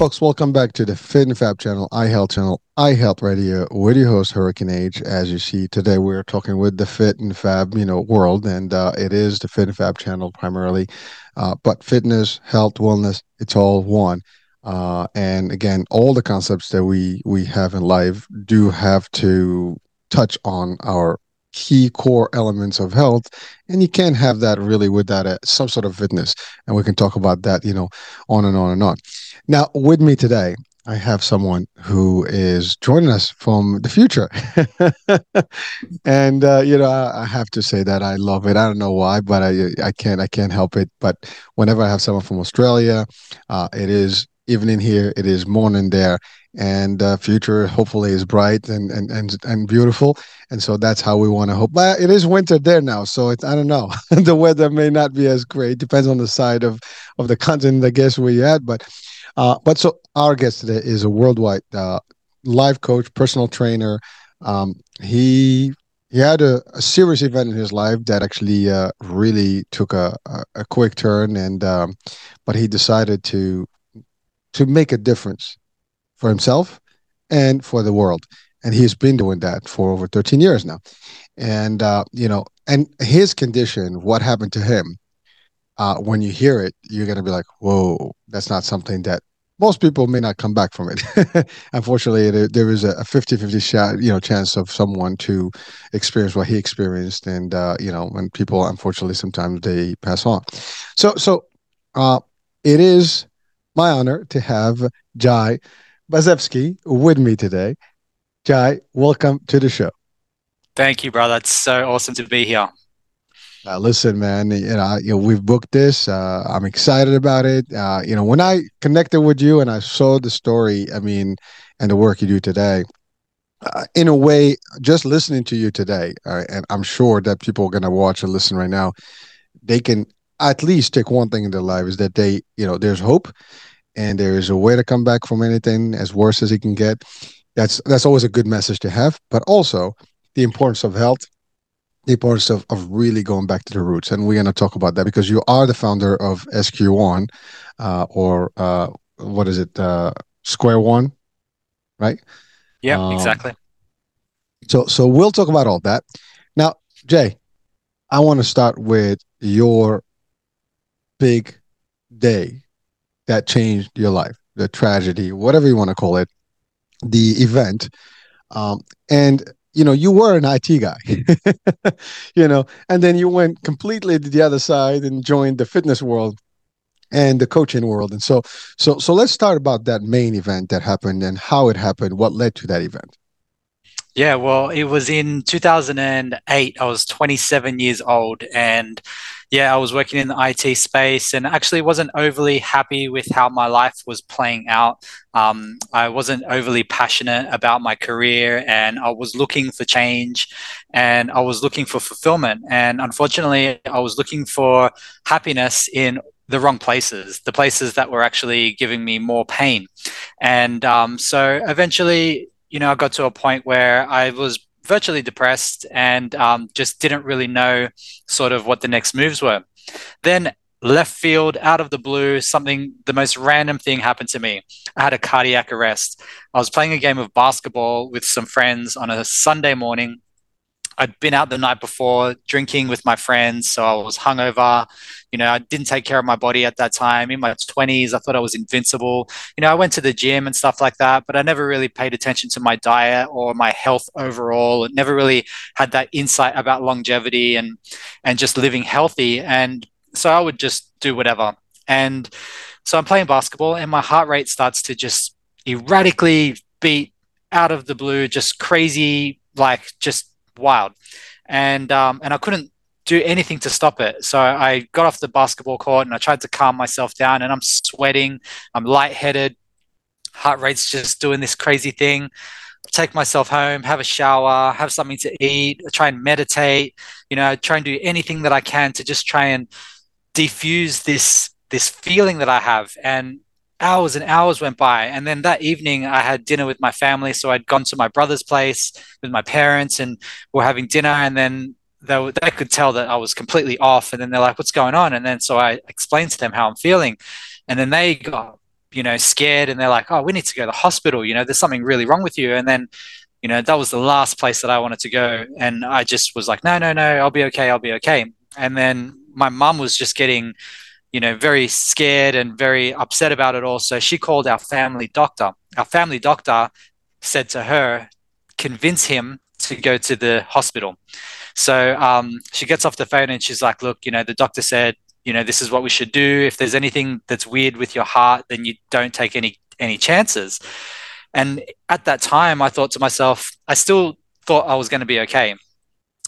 Folks, welcome back to the Fit and Fab channel, iHealth channel, iHealth Radio, with your host Hurricane Age. As you see today, we're talking with the Fit and Fab, you know, world, and uh, it is the Fit and Fab channel primarily, uh, but fitness, health, wellness, it's all one. Uh, and again, all the concepts that we we have in life do have to touch on our key core elements of health and you can't have that really without a, some sort of fitness and we can talk about that you know on and on and on now, with me today, I have someone who is joining us from the future. and uh, you know, I, I, have to say that I love it. I don't know why, but I I can't I can't help it. But whenever I have someone from Australia, uh, it is evening here, it is morning there, and uh, future hopefully is bright and and and, and beautiful. And so that's how we want to hope. But it is winter there now, so I don't know. the weather may not be as great. Depends on the side of of the continent, I guess, where you're at, but uh, but so our guest today is a worldwide uh, life coach, personal trainer. Um, he he had a, a, serious event in his life that actually uh, really took a, a, a, quick turn, and um, but he decided to to make a difference for himself and for the world, and he's been doing that for over 13 years now. And uh, you know, and his condition, what happened to him, uh, when you hear it, you're going to be like, whoa, that's not something that most people may not come back from it. Unfortunately, there, there is a 50 50 shot, you know, chance of someone to experience what he experienced. And, uh, you know, when people, unfortunately, sometimes they pass on. So, so, uh, it is my honor to have Jai Bazevski with me today. Jai, welcome to the show. Thank you, brother. It's so awesome to be here. Uh, listen, man, you know, you know, we've booked this. Uh, I'm excited about it. Uh, you know, when I connected with you and I saw the story, I mean, and the work you do today, uh, in a way, just listening to you today, uh, and I'm sure that people are going to watch and listen right now, they can at least take one thing in their life is that they, you know, there's hope and there is a way to come back from anything as worse as it can get. That's that's always a good message to have, but also the importance of health importance of, of really going back to the roots. And we're going to talk about that because you are the founder of SQ1 uh, or uh, what is it, uh, Square One, right? Yeah, um, exactly. So, so we'll talk about all that. Now, Jai, I want to start with your big day that changed your life, the tragedy, whatever you want to call it, the event. Um, and you know you were an IT guy, you know, and then you went completely to the other side and joined the fitness world and the coaching world. And so so so let's start about that main event that happened and how it happened, what led to that event. Yeah, well, it was in 2008. I was 27 years old and yeah, I was working in the IT space and actually wasn't overly happy with how my life was playing out. Um, I wasn't overly passionate about my career and I was looking for change and I was looking for fulfillment. And unfortunately, I was looking for happiness in the wrong places, the places that were actually giving me more pain. And um, so eventually, you know, I got to a point where I was virtually depressed and um, just didn't really know sort of what the next moves were. Then left field, out of the blue, something, the most random thing happened to me. I had a cardiac arrest. I was playing a game of basketball with some friends on a Sunday morning. I'd been out the night before drinking with my friends, so I was hungover. You know, I didn't take care of my body at that time. In my 20s, I thought I was invincible. You know, I went to the gym and stuff like that, but I never really paid attention to my diet or my health overall. It never really had that insight about longevity and and just living healthy. And so I would just do whatever. And so I'm playing basketball and my heart rate starts to just erratically beat out of the blue, just crazy, like just wild. And um, and I couldn't do anything to stop it. So I got off the basketball court and I tried to calm myself down and I'm sweating, I'm lightheaded, heart rate's just doing this crazy thing. Take myself home, have a shower, have something to eat, try and meditate, you know, try and do anything that I can to just try and defuse this this feeling that I have. And hours and hours went by. And then that evening, I had dinner with my family. So I'd gone to my brother's place with my parents and we're having dinner. And then they, they could tell that I was completely off. And then they're like, what's going on? And then so I explained to them how I'm feeling. And then they got, you know, scared and they're like, oh, we need to go to the hospital. You know, there's something really wrong with you. And then, you know, that was the last place that I wanted to go. And I just was like, no, no, no, I'll be okay. I'll be okay. And then my mum was just getting, you know, very scared and very upset about it all. So she called our family doctor. Our family doctor said to her, convince him to go to the hospital. So um, she gets off the phone and she's like, look, you know, the doctor said, you know, this is what we should do. If there's anything that's weird with your heart, then you don't take any any chances. And at that time, I thought to myself, I still thought I was going to be okay.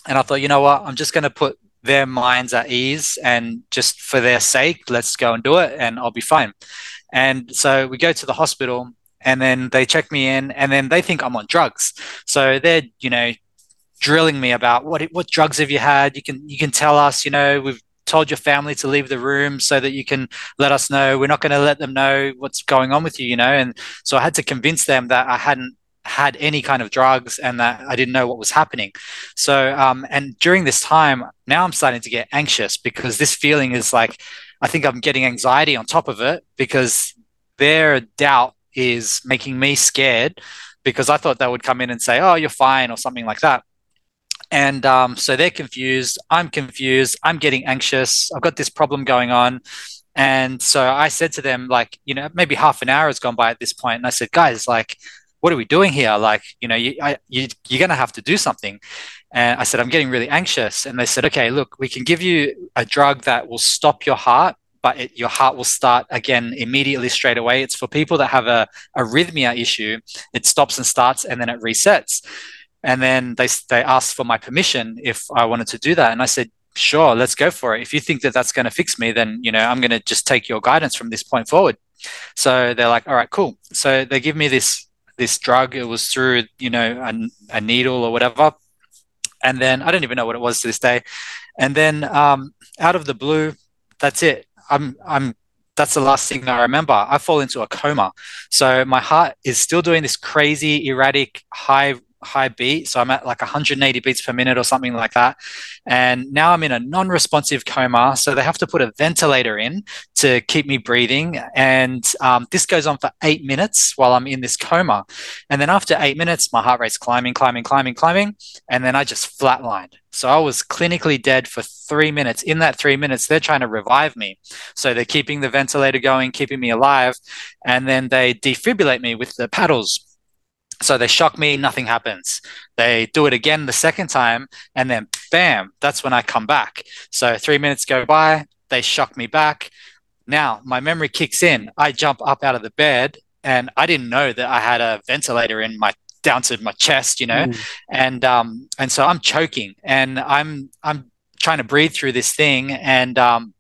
And I thought, you know what, I'm just going to put their minds at ease and just for their sake, let's go and do it and I'll be fine. And so we go to the hospital and then they check me in and then they think I'm on drugs. So they're, you know, drilling me about what what drugs have you had? You can you can tell us, you know, we've told your family to leave the room so that you can let us know. We're not going to let them know what's going on with you, you know. And so I had to convince them that I hadn't had any kind of drugs and that I didn't know what was happening. So, um, and during this time, now I'm starting to get anxious because this feeling is like, I think I'm getting anxiety on top of it because their doubt is making me scared because I thought they would come in and say, oh, you're fine or something like that. And um, so they're confused. I'm confused. I'm getting anxious. I've got this problem going on. And so I said to them, like, you know, maybe half an hour has gone by at this point, and I said, guys, like, what are we doing here? Like, you know, you, I, you, you're going to have to do something. And I said, I'm getting really anxious. And they said, okay, look, we can give you a drug that will stop your heart, but it, your heart will start again immediately straight away. It's for people that have a arrhythmia issue. It stops and starts and then it resets. And then they, they asked for my permission if I wanted to do that. And I said, sure, let's go for it. If you think that that's going to fix me, then, you know, I'm going to just take your guidance from this point forward. So they're like, all right, cool. So they give me this, this drug. It was through, you know, a, a needle or whatever. And then I don't even know what it was to this day. And then um, out of the blue, that's it. I'm, I'm that's the last thing I remember. I fall into a coma. So my heart is still doing this crazy, erratic, high high beat. So I'm at like 180 beats per minute or something like that. And now I'm in a non responsive coma. So they have to put a ventilator in to keep me breathing. And um, this goes on for eight minutes while I'm in this coma. And then after eight minutes, my heart rate's climbing, climbing, climbing, climbing. And then I just flatlined. So I was clinically dead for three minutes. In that three minutes, they're trying to revive me. So they're keeping the ventilator going, keeping me alive. And then they defibrillate me with the paddles so they shock me, nothing happens. They do it again the second time, and then bam, that's when I come back. So three minutes go by, they shock me back. Now my memory kicks in. I jump up out of the bed, and I didn't know that I had a ventilator in my down to my chest, you know, mm. and um, and so I'm choking, and I'm I'm trying to breathe through this thing, and um,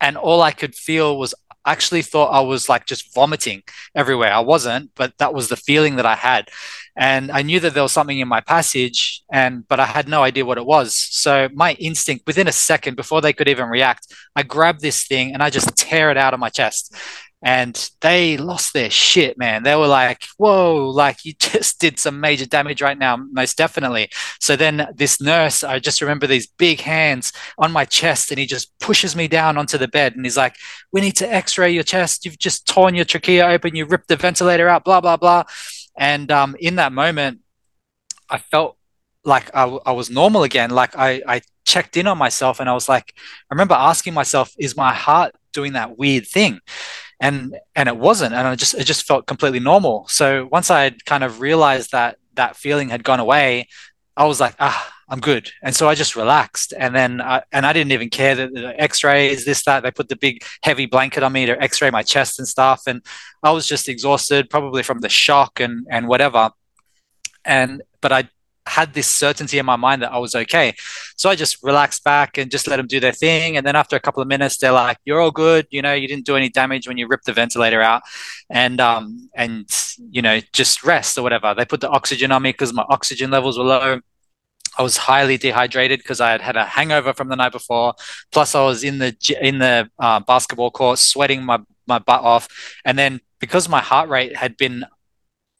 and all I could feel was Actually thought I was like just vomiting everywhere. I wasn't, but that was the feeling that I had. And I knew that there was something in my passage, and but I had no idea what it was. So my instinct, within a second, before they could even react, I grabbed this thing and I just tear it out of my chest and they lost their shit, man. They were like, whoa, like you just did some major damage right now, most definitely. So then this nurse, I just remember these big hands on my chest, and he just pushes me down onto the bed and he's like, we need to x ray your chest. You've just torn your trachea open, you ripped the ventilator out, blah, blah, blah. And um, in that moment, I felt like I, I was normal again. Like I, I checked in on myself and I was like, I remember asking myself, is my heart doing that weird thing? And and it wasn't and it just it just felt completely normal so once i had kind of realized that that feeling had gone away i was like ah I'm good. And so I just relaxed. And then, I, and I didn't even care that the x rays, this, that. They put the big heavy blanket on me to x ray my chest and stuff. And I was just exhausted, probably from the shock and, and whatever. And, but I had this certainty in my mind that I was okay. So I just relaxed back and just let them do their thing. And then after a couple of minutes, they're like, "You're all good. You know, you didn't do any damage when you ripped the ventilator out, and um, and you know, just rest or whatever." They put the oxygen on me because my oxygen levels were low. I was highly dehydrated because I had had a hangover from the night before. Plus, I was in the in the uh, basketball court sweating my my butt off, and then because my heart rate had been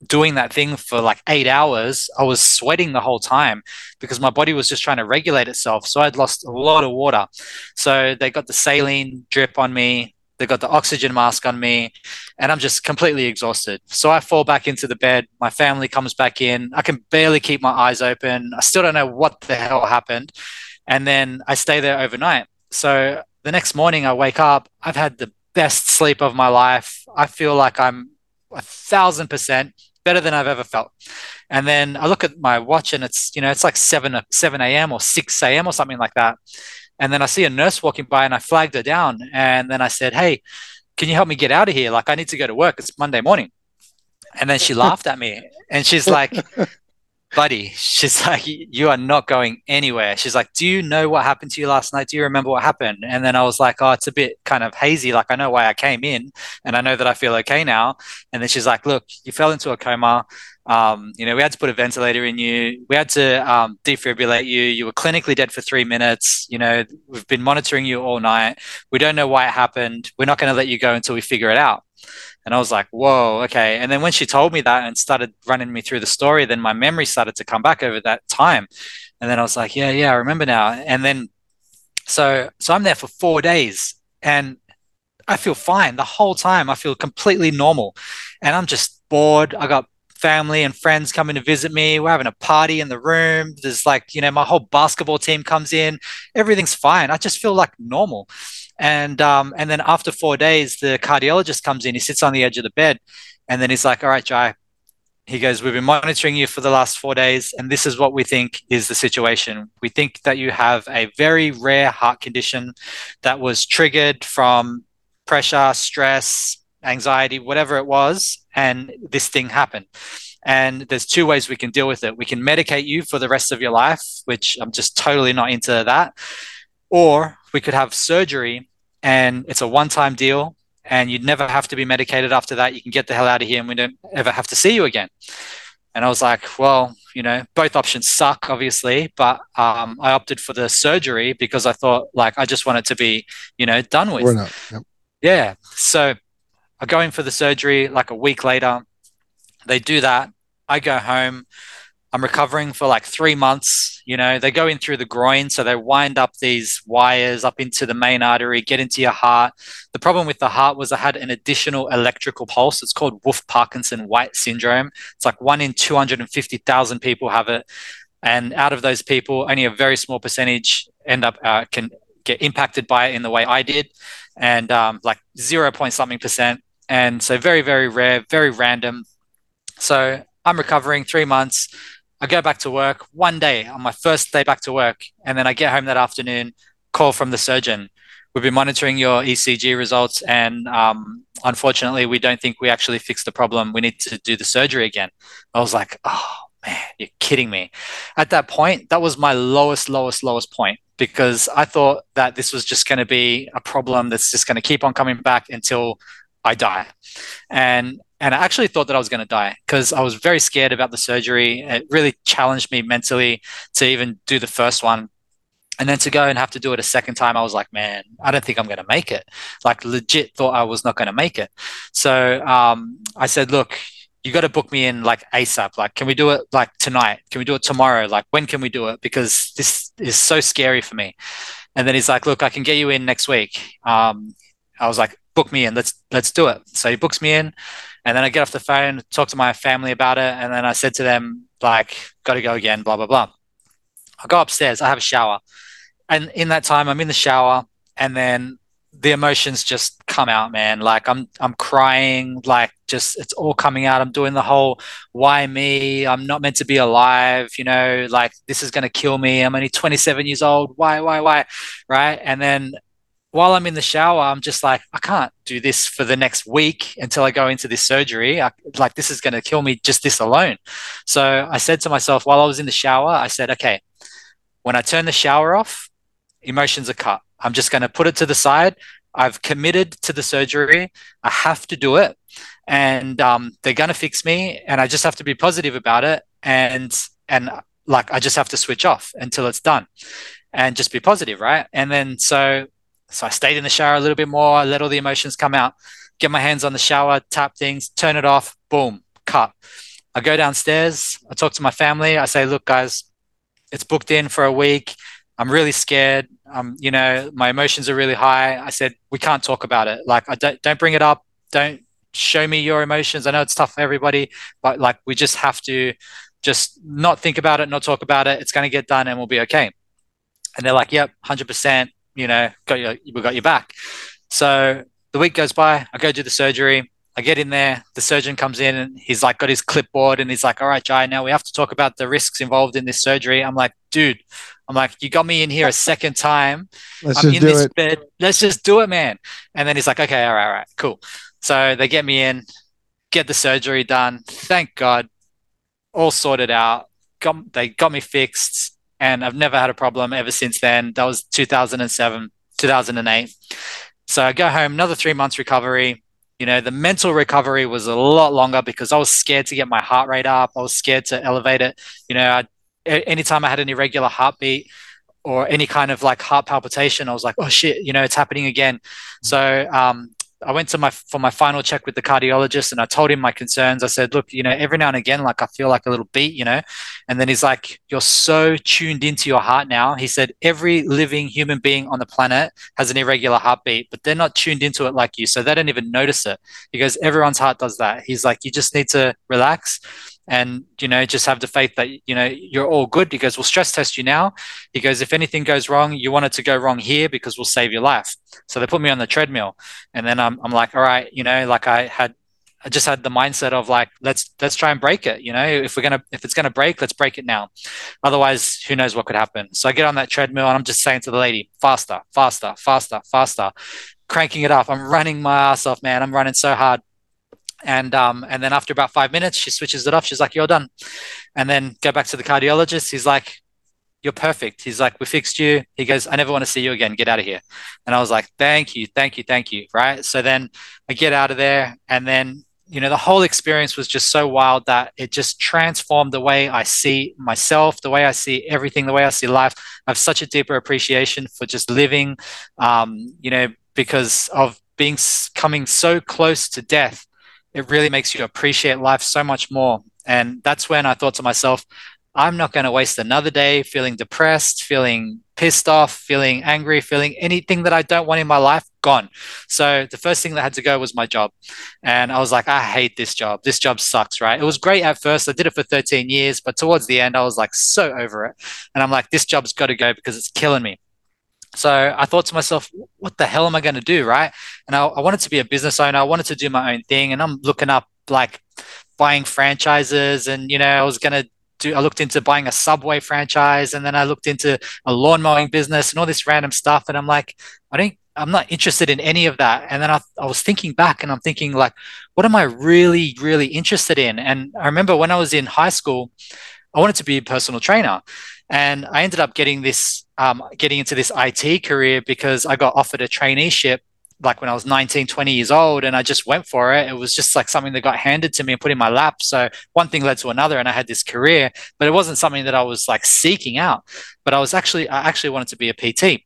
doing that thing for like eight hours, I was sweating the whole time because my body was just trying to regulate itself. So I'd lost a lot of water. So they got the saline drip on me. They got the oxygen mask on me, and I'm just completely exhausted. So I fall back into the bed. My family comes back in. I can barely keep my eyes open. I still don't know what the hell happened. And then I stay there overnight. So the next morning, I wake up. I've had the best sleep of my life. I feel like I'm a thousand percent better than I've ever felt. And then I look at my watch and it's, you know, it's like 7, 7 a.m. or 6 a.m. or something like that. And then I see a nurse walking by and I flagged her down. And then I said, Hey, can you help me get out of here? Like, I need to go to work. It's Monday morning. And then she laughed at me and she's like, buddy, she's like, you are not going anywhere. She's like, do you know what happened to you last night? Do you remember what happened? And then I was like, oh, it's a bit kind of hazy. Like, I know why I came in and I know that I feel okay now. And then she's like, look, you fell into a coma. Um, you know, we had to put a ventilator in you. We had to um, defibrillate you. You were clinically dead for three minutes. You know, we've been monitoring you all night. We don't know why it happened. We're not going to let you go until we figure it out. And I was like, whoa, okay. And then when she told me that and started running me through the story, then my memory started to come back over that time. And then I was like, yeah, yeah, I remember now. And then so so I'm there for four days and I feel fine the whole time. I feel completely normal. And I'm just bored. I got family and friends coming to visit me. We're having a party in the room. There's like, you know, my whole basketball team comes in. Everything's fine. I just feel like normal. And um, and then after four days, the cardiologist comes in. He sits on the edge of the bed, and then he's like, "All right, Jai." He goes, "We've been monitoring you for the last four days, and this is what we think is the situation. We think that you have a very rare heart condition that was triggered from pressure, stress, anxiety, whatever it was, and this thing happened." And there's two ways we can deal with it. We can medicate you for the rest of your life, which I'm just totally not into that. Or we could have surgery and it's a one time deal and you'd never have to be medicated after that. You can get the hell out of here and we don't ever have to see you again. And I was like, well, you know, both options suck, obviously, but um, I opted for the surgery because I thought, like, I just wanted to be, you know, done with. Yep. Yeah. So I go in for the surgery like a week later. They do that. I go home. I'm recovering for like three months. You know, they go in through the groin, so they wind up these wires up into the main artery, get into your heart. The problem with the heart was I had an additional electrical pulse. It's called Wolff Parkinson White syndrome. It's like one in 250,000 people have it. And out of those people, only a very small percentage end up uh, can get impacted by it in the way I did, and um, like zero point something percent. And so very, very rare, very random. So I'm recovering three months. I go back to work one day on my first day back to work, and then I get home that afternoon. Call from the surgeon. We've been monitoring your ECG results, and um, unfortunately, we don't think we actually fixed the problem. We need to do the surgery again. I was like, oh man, you're kidding me. At that point, that was my lowest, lowest, lowest point because I thought that this was just going to be a problem that's just going to keep on coming back until I die. And and I actually thought that I was going to die because I was very scared about the surgery. It really challenged me mentally to even do the first one. And then to go and have to do it a second time, I was like, man, I don't think I'm going to make it. Like, legit thought I was not going to make it. So um, I said, look, you got to book me in like ASAP. Like, can we do it like tonight? Can we do it tomorrow? Like, when can we do it? Because this is so scary for me. And then he's like, look, I can get you in next week. Um, I was like, book me in. Let's let's do it. So he books me in. And then I get off the phone, talk to my family about it, and then I said to them, like, got to go again, blah, blah, blah. I go upstairs, I have a shower. And in that time, I'm in the shower, and then the emotions just come out, man. Like I'm I'm crying, like just it's all coming out. I'm doing the whole why me? I'm not meant to be alive, you know, like this is gonna kill me. I'm only 27 years old. Why, why, why? Right. And then while I'm in the shower, I'm just like, I can't do this for the next week until I go into this surgery. I, like, this is going to kill me just this alone. So I said to myself while I was in the shower, I said, okay, when I turn the shower off, emotions are cut. I'm just going to put it to the side. I've committed to the surgery. I have to do it. And um, they're going to fix me. And I just have to be positive about it. And, and like, I just have to switch off until it's done and just be positive. Right. And then so so I stayed in the shower a little bit more, let all the emotions come out, get my hands on the shower, tap things, turn it off, boom, cut. I go downstairs, I talk to my family, I say, look, guys, it's booked in for a week. I'm really scared. Um, you know, my emotions are really high. I said, we can't talk about it. Like, I don't don't bring it up. Don't show me your emotions. I know it's tough for everybody, but like we just have to just not think about it, not talk about it. It's gonna get done and we'll be okay. And they're like, Yep, hundred percent you know, got your, we got your back. So the week goes by, I go do the surgery. I get in there, the surgeon comes in and he's like got his clipboard and he's like, All right, Jai, now we have to talk about the risks involved in this surgery. I'm like, dude, I'm like, you got me in here a second time. Let's I'm just in do this it. bed. Let's just do it, man. And then he's like, Okay, all right, all right, cool. So they get me in, get the surgery done. Thank God. All sorted out. Got, they got me fixed and I've never had a problem ever since then. That was 2007, 2008. So I go home, another three months recovery. You know, the mental recovery was a lot longer because I was scared to get my heart rate up. I was scared to elevate it. You know, I, anytime I had an irregular heartbeat or any kind of like heart palpitation, I was like, oh shit, you know, it's happening again. So um, I went to my for my final check with the cardiologist and I told him my concerns. I said, look, you know, every now and again, like I feel like a little beat, you know. And then he's like, You're so tuned into your heart now. He said, Every living human being on the planet has an irregular heartbeat, but they're not tuned into it like you. So they don't even notice it. He goes, Everyone's heart does that. He's like, You just need to relax and you know just have the faith that you know you're all good. He goes we'll stress test you now. He goes if anything goes wrong you want it to go wrong here because we'll save your life. So they put me on the treadmill. And then i'm, I'm like all right you know like i had I just had the mindset of like let's let's try and break it. You know if we're gonna if it's gonna break let's break it now. Otherwise who knows what could happen. So I get on that treadmill and I'm just saying to the lady faster faster faster faster. Cranking it up. I'm running my ass off man. I'm running so hard and um, and then after about five minutes, she switches it off. She's like, "You're done." And then go back to the cardiologist. He's like, "You're perfect." He's like, "We fixed you." He goes, "I never want to see you again. Get out of here." And I was like, "Thank you, thank you, thank you." Right. So then I get out of there, and then you know the whole experience was just so wild that it just transformed the way I see myself, the way I see everything, the way I see life. I have such a deeper appreciation for just living. Um, you know, because of being coming so close to death it really makes you appreciate life so much more. And that's when I thought to myself, I'm not going to waste another day feeling depressed, feeling pissed off, feeling angry, feeling anything that I don't want in my life gone. So the first thing that had to go was my job. And I was like, I hate this job. This job sucks, right? It was great at first. I did it for 13 years, but towards the end, I was like so over it. And I'm like, this job's got to go because it's killing me. So I thought to myself, what the hell am I going to do? Right. And I, I, wanted to be a business owner. I wanted to do my own thing. And I'm looking up like buying franchises. And, you know, I was going to do, I looked into buying a Subway franchise. And then I looked into a lawn mowing business and all this random stuff. And I'm like, I don't, I'm not interested in any of that. And then I, I was thinking back and I'm thinking, like, what am I really, really interested in? And I remember when I was in high school, I wanted to be a personal trainer. And I ended up getting this, um, getting into this IT career because I got offered a traineeship like when I was 19, 20 years old, and I just went for it. It was just like something that got handed to me and put in my lap. So one thing led to another, and I had this career, but it wasn't something that I was like seeking out. But I was actually, I actually wanted to be a PT.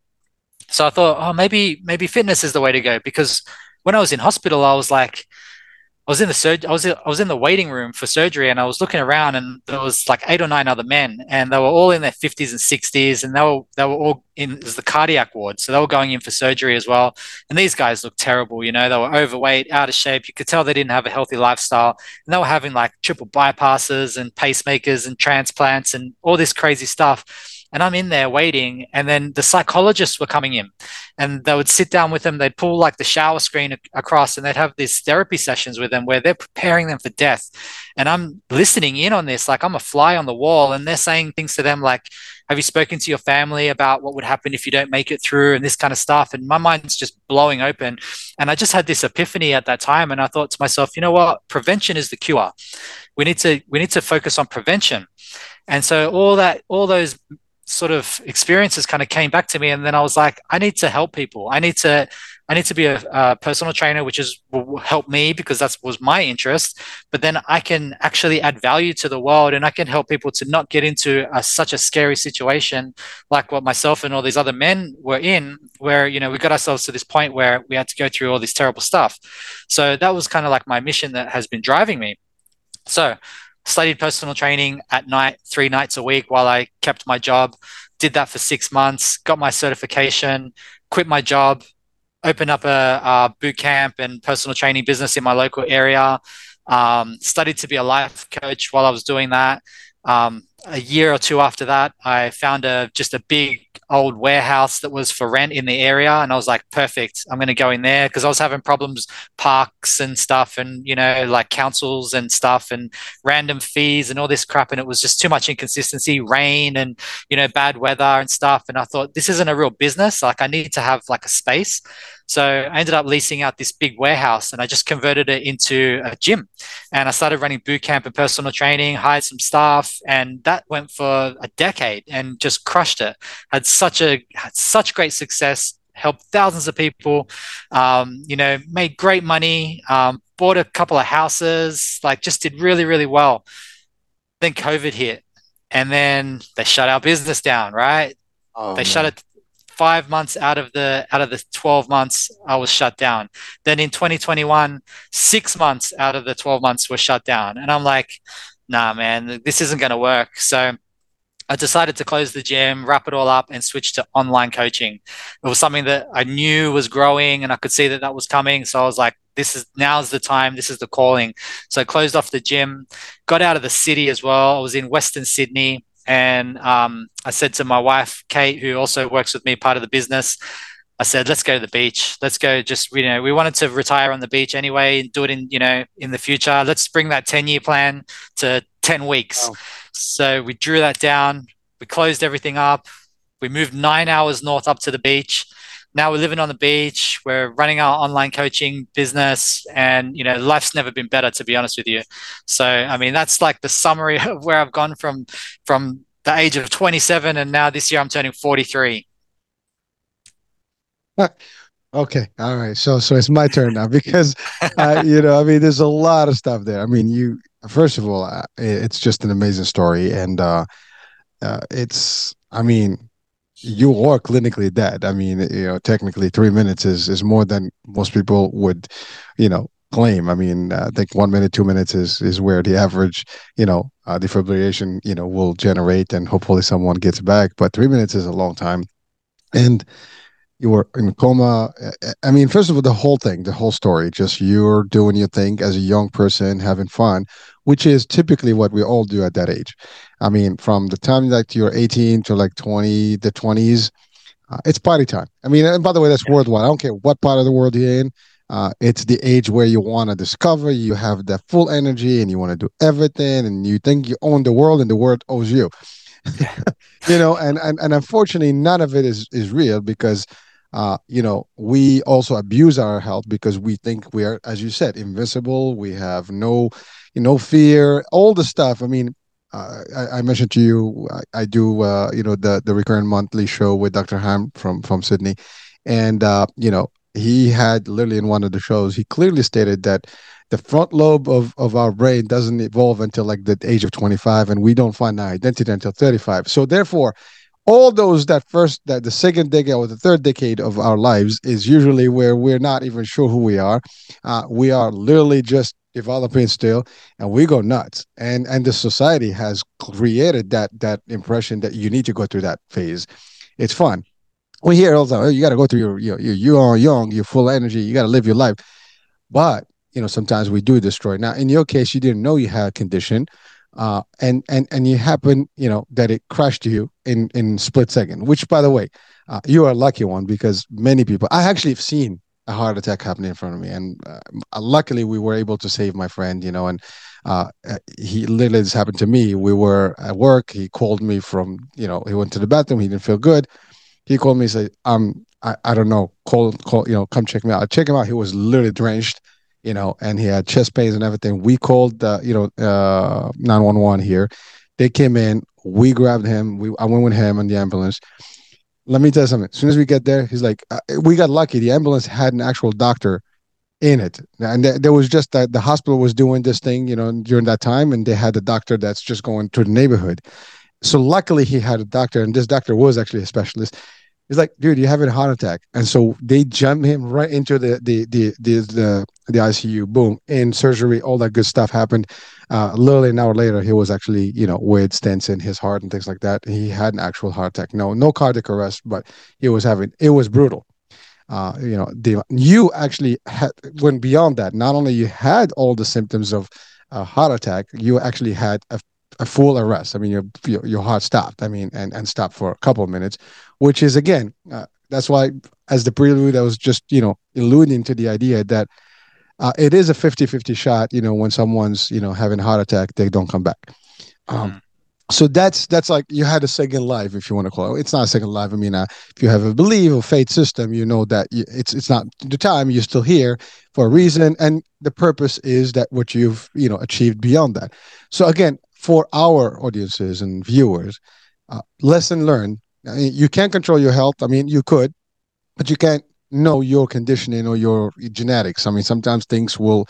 So I thought, oh, maybe, maybe fitness is the way to go because when I was in hospital, I was like, I was in the I was I was in the waiting room for surgery, and I was looking around, and there was like eight or nine other men, and they were all in their fifties and sixties, and they were they were all in it was the cardiac ward, so they were going in for surgery as well. And these guys looked terrible, you know, they were overweight, out of shape. You could tell they didn't have a healthy lifestyle, and they were having like triple bypasses and pacemakers and transplants and all this crazy stuff. And I'm in there waiting. And then the psychologists were coming in and they would sit down with them. They'd pull like the shower screen across and they'd have these therapy sessions with them where they're preparing them for death. And I'm listening in on this, like I'm a fly on the wall. And they're saying things to them like, have you spoken to your family about what would happen if you don't make it through and this kind of stuff? And my mind's just blowing open. And I just had this epiphany at that time. And I thought to myself, you know what? Prevention is the cure. We need to we need to focus on prevention. And so all that all those sort of experiences kind of came back to me and then i was like i need to help people. I need to i need to be a, a, personal trainer which is will help me because that was my interest. But then i can actually add value to the world and i can help people to not get into a, such a scary situation like what myself and all these other men were in where you know we got ourselves to this point where we had to go through all this terrible stuff. So that was kind of like my mission that has been driving me. So studied personal training at night, three nights a week while I kept my job. Did that for six months, got my certification, quit my job, opened up a, a boot camp and personal training business in my local area. Um, studied to be a life coach while I was doing that. Um, a year or two after that, I found a just a big old warehouse that was for rent in the area and i was like perfect i'm going to go in there. Because i was having problems parks and stuff and you know like councils and stuff and random fees and all this crap and it was just too much inconsistency rain and you know bad weather and stuff and i thought this isn't a real business like i need to have like a space so I ended up leasing out this big warehouse and I just converted it into a gym. And I started running boot camp and personal training, hired some staff, and that went for a decade and just crushed it. Had such a had such great success, helped thousands of people, um, you know, made great money, um, bought a couple of houses, like just did really, really well. Then COVID hit and then they shut our business down, right? Oh, they man. shut it five months out of the out of the 12 months i was shut down then in 2021 six months out of the 12 months were shut down and i'm like nah man this isn't going to work so I decided to close the gym, wrap it all up, and switch to online coaching. It was something that I knew was growing, and I could see that that was coming. So I was like, "This is now's the time. This is the calling." So I closed off the gym, got out of the city as well. I was in Western Sydney, and um, I said to my wife, Kate, who also works with me, part of the business, I said, let's go to the beach. Let's go. Just you know, we wanted to retire on the beach anyway, and do it in you know in the future. Let's bring that ten year plan to ten weeks. Wow. So we drew that down. We closed everything up. We moved nine hours north up to the beach now we're living on the beach we're running our online coaching business and you know life's never been better to be honest with you. So i mean that's like the summary of where i've gone from from the age of 27 and now this year i'm turning 43 okay all right. So so it's my turn now because uh, you know i mean there's a lot of stuff there. I mean you first of all it's just an amazing story and uh, uh it's i mean you are clinically dead. I mean, you know, technically three minutes is is more than most people would, you know, claim. I mean, uh, I think one minute, two minutes is is where the average, you know, uh, defibrillation, you know, will generate, and hopefully someone gets back. But three minutes is a long time, and you were in coma. I mean, first of all, the whole thing, the whole story, just you're doing your thing as a young person, having fun, which is typically what we all do at that age. I mean, from the time like you're 18 to like 20, the 20s, uh, it's party time. I mean, and by the way, that's worldwide. I don't care what part of the world you're in. Uh, it's the age where you want to discover, you have that full energy, and you want to do everything, and you think you own the world, and the world owes you. you know, and, and and unfortunately, none of it is is real because uh, you know, we also abuse our health because we think we are, as you said, invincible. We have no, you know, fear, all the stuff. I mean, uh, I, I, mentioned to you, I, I do, uh, you know, the the recurrent monthly show with Dr. Ham from from Sydney, and uh, you know, he had literally in one of the shows, he clearly stated that the front lobe of, of our brain doesn't evolve until like the age of 25 and we don't find our identity until 35 so therefore all those that first that the second decade or the third decade of our lives is usually where we're not even sure who we are uh, we are literally just developing still and we go nuts and and the society has created that that impression that you need to go through that phase it's fun we hear all the time oh, you got to go through your you you are young you're full energy you got to live your life but you know sometimes we do destroy now in your case you didn't know you had a condition uh, and and and you happen, you know, that it crushed you in in split second. Which, by the way, uh, you are a lucky one because many people. I actually have seen a heart attack happening in front of me, and uh, luckily we were able to save my friend. You know, and uh, uh, he literally this happened to me. We were at work. He called me from, you know, he went to the bathroom. He didn't feel good. He called me said, um, I, I don't know, call, call, you know, come check me out. Check him out. He was literally drenched you know, and he had chest pains and everything. We called, uh, you know, uh, 911 here. They came in. We grabbed him. We I went with him in the ambulance. Let me tell you something. As soon as we get there, he's like, uh, we got lucky. The ambulance had an actual doctor in it, and th- there was just that the hospital was doing this thing, you know, during that time, and they had a doctor that's just going through the neighborhood. So luckily, he had a doctor, and this doctor was actually a specialist He's like, dude, you're having a heart attack. And so they jump him right into the the the the the, the ICU. Boom, in surgery, all that good stuff happened. Uh, literally an hour later, he was actually, you know, with stents in his heart and things like that. He had an actual heart attack. No, no cardiac arrest, but he was having. It was brutal. Uh, you know, the, you actually had, went beyond that. Not only you had all the symptoms of a heart attack, you actually had a a full arrest. I mean, your, your, your heart stopped. I mean, and and stopped for a couple of minutes, which is again, uh, that's why as the prelude, I was just you know alluding to the idea that uh, it is a 50-50 shot. You know, when someone's you know having a heart attack, they don't come back. Um, mm. So that's that's like you had a second life, if you want to call it. It's not a second life. I mean, uh, if you have a belief or faith system, you know that it's it's not the time. You're still here for a reason, and the purpose is that what you've you know achieved beyond that. So again, for our audiences and viewers, uh, lesson learned. You can't control your health. I mean, you could, but you can't know your conditioning or your genetics. I mean, sometimes things will,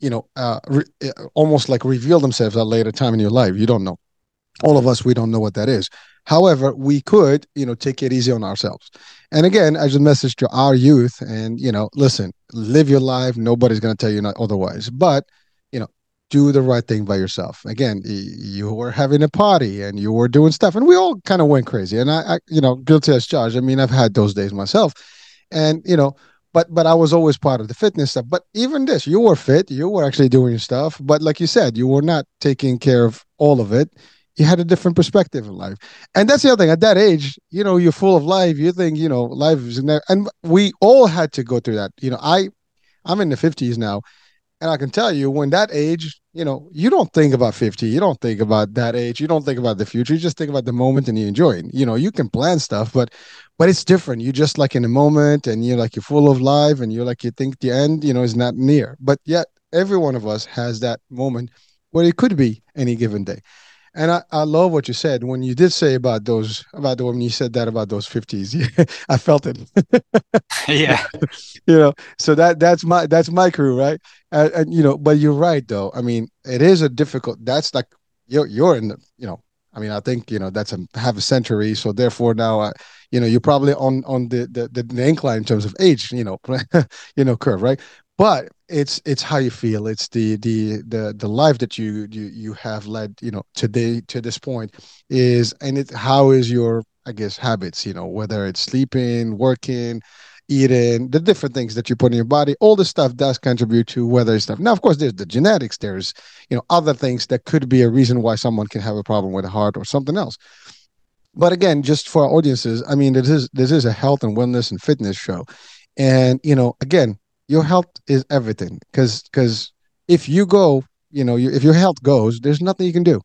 you know, uh, re- uh, almost like reveal themselves at a later time in your life. You don't know. All of us, we don't know what that is. However, we could, you know, take it easy on ourselves. And again, as a message to our youth, and you know, listen, live your life. Nobody's going to tell you not otherwise. But do the right thing by yourself. Again, you were having a party and you were doing stuff, and we all kind of went crazy. And I, I, you know, guilty as charged. I mean, I've had those days myself, and you know, but but I was always part of the fitness stuff. But even this, you were fit, you were actually doing stuff, but like you said, you were not taking care of all of it. You had a different perspective in life, and that's the other thing. At that age, you know, you're full of life. You think, you know, life is and we all had to go through that. You know, I, I'm in the fifties now and I can tell you, when that age, you know, you don't think about 50, you don't think about that age, you don't think about the future, you just think about the moment and you enjoy it. You know, you can plan stuff, but but it's different. You're just like in the moment and you're like you're full of life and you're like you think the end, you know, is not near. But yet every one of us has that moment where it could be any given day. And I, I love what you said when you did say about those about the woman you said that about those 50s. I felt it. yeah. you know, so that that's my that's my crew, right? And, and, you know, but you're right though. I mean, it is a difficult that's like you're you're in the, you know, I mean, I think, you know, that's a half a century. So therefore now uh, you know, you're probably on on the, the the incline in terms of age, you know, you know, curve, right? But it's it's how you feel it's the the the the life that you you you have led you know today to this point is and it how is your i guess habits you know whether it's sleeping working eating the different things that you put in your body all the stuff does contribute to whether it's stuff. Now of course there's the genetics there's you know other things that could be a reason why someone can have a problem with the heart or something else. But again just for our audiences i mean this is this is a health and wellness and fitness show. And you know again your health is everything because because if you go you know you, if your health goes there's nothing you can do.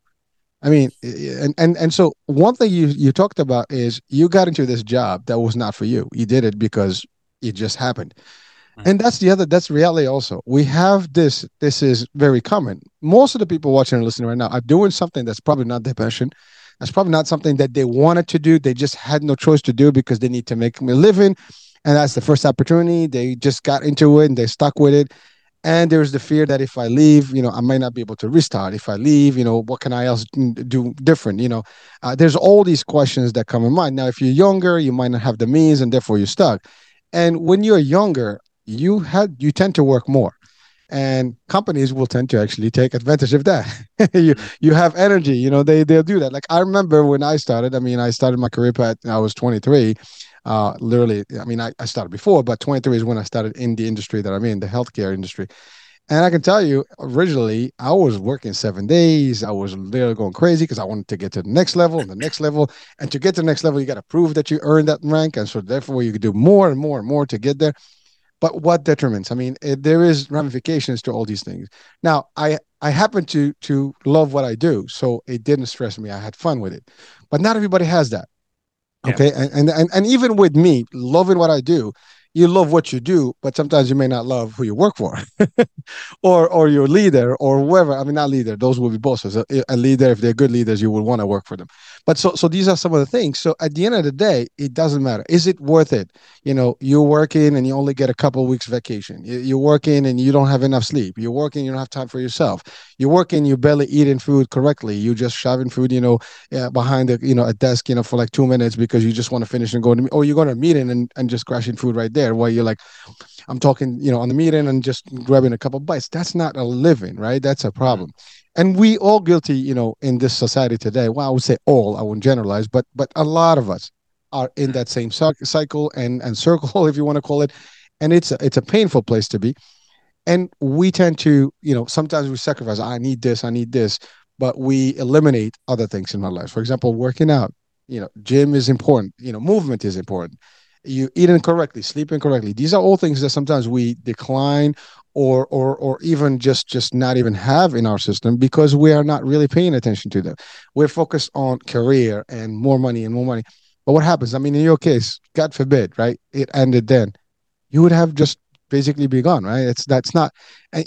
I mean and and and so one thing you you talked about is you got into this job that was not for you. You did it because it just happened mm-hmm. and that's the other that's reality also we have this this is very common most of the people watching and listening right now are doing something that's probably not their passion that's probably not something that they wanted to do they just had no choice to do because they need to make a living and that's the first opportunity. They just got into it and they stuck with it. And there's the fear that if I leave, you know, I might not be able to restart. If I leave, you know, what can I else do different? You know, uh, there's all these questions that come in mind. Now, if you're younger, you might not have the means, and therefore you're stuck. And when you're younger, you had you tend to work more. And companies will tend to actually take advantage of that. You you have energy you know they they'll do that. Like i remember when i started i mean i started my career path i was 23 uh, literally, I mean, I, I started before, but 23 is when I started in the industry that I'm in, the healthcare industry. And I can tell you, originally, I was working seven days. I was literally going crazy because I wanted to get to the next level and the next level. And to get to the next level, you got to prove that you earned that rank. And so, therefore, you could do more and more and more to get there. But what detriments? I mean, it, there is ramifications to all these things. Now, I I happen to to love what I do, so it didn't stress me. I had fun with it. But not everybody has that. Okay, yeah. and, and and even with me loving what I do, you love what you do, but sometimes you may not love who you work for, or or your leader or whoever. I mean, not leader; those will be bosses. A, a leader, if they're good leaders, you will want to work for them. But so so these are some of the things. So at the end of the day, it doesn't matter. Is it worth it? You know, you're working and you only get a couple weeks vacation. You're working and you don't have enough sleep. You're working, you don't have time for yourself. You're working, you're barely eating food correctly. You're just shoving food, you know, behind a you know a desk, you know, for like two minutes because you just want to finish and go to, or you're going to a meeting and and just crashing food right there there where you're like i'm talking you know on the meeting and just grabbing a couple bites. That's not a living right? That's a mm-hmm. problem. And we all guilty you know in this society today. Well i would say all i won't generalize but but a lot of us are in mm-hmm. that same cycle and and circle if you want to call it. And it's a, it's a painful place to be. And we tend to you know sometimes we sacrifice i need this i need this but we eliminate other things in our lives. For example working out you know gym is important you know movement is important you eating correctly, sleeping correctly. These are all things that sometimes we decline or or or even just just not even have in our system because we are not really paying attention to them. We're focused on career and more money and more money. But what happens? I mean, in your case, God forbid, right? It ended then. You would have just basically be gone, right? It's that's not,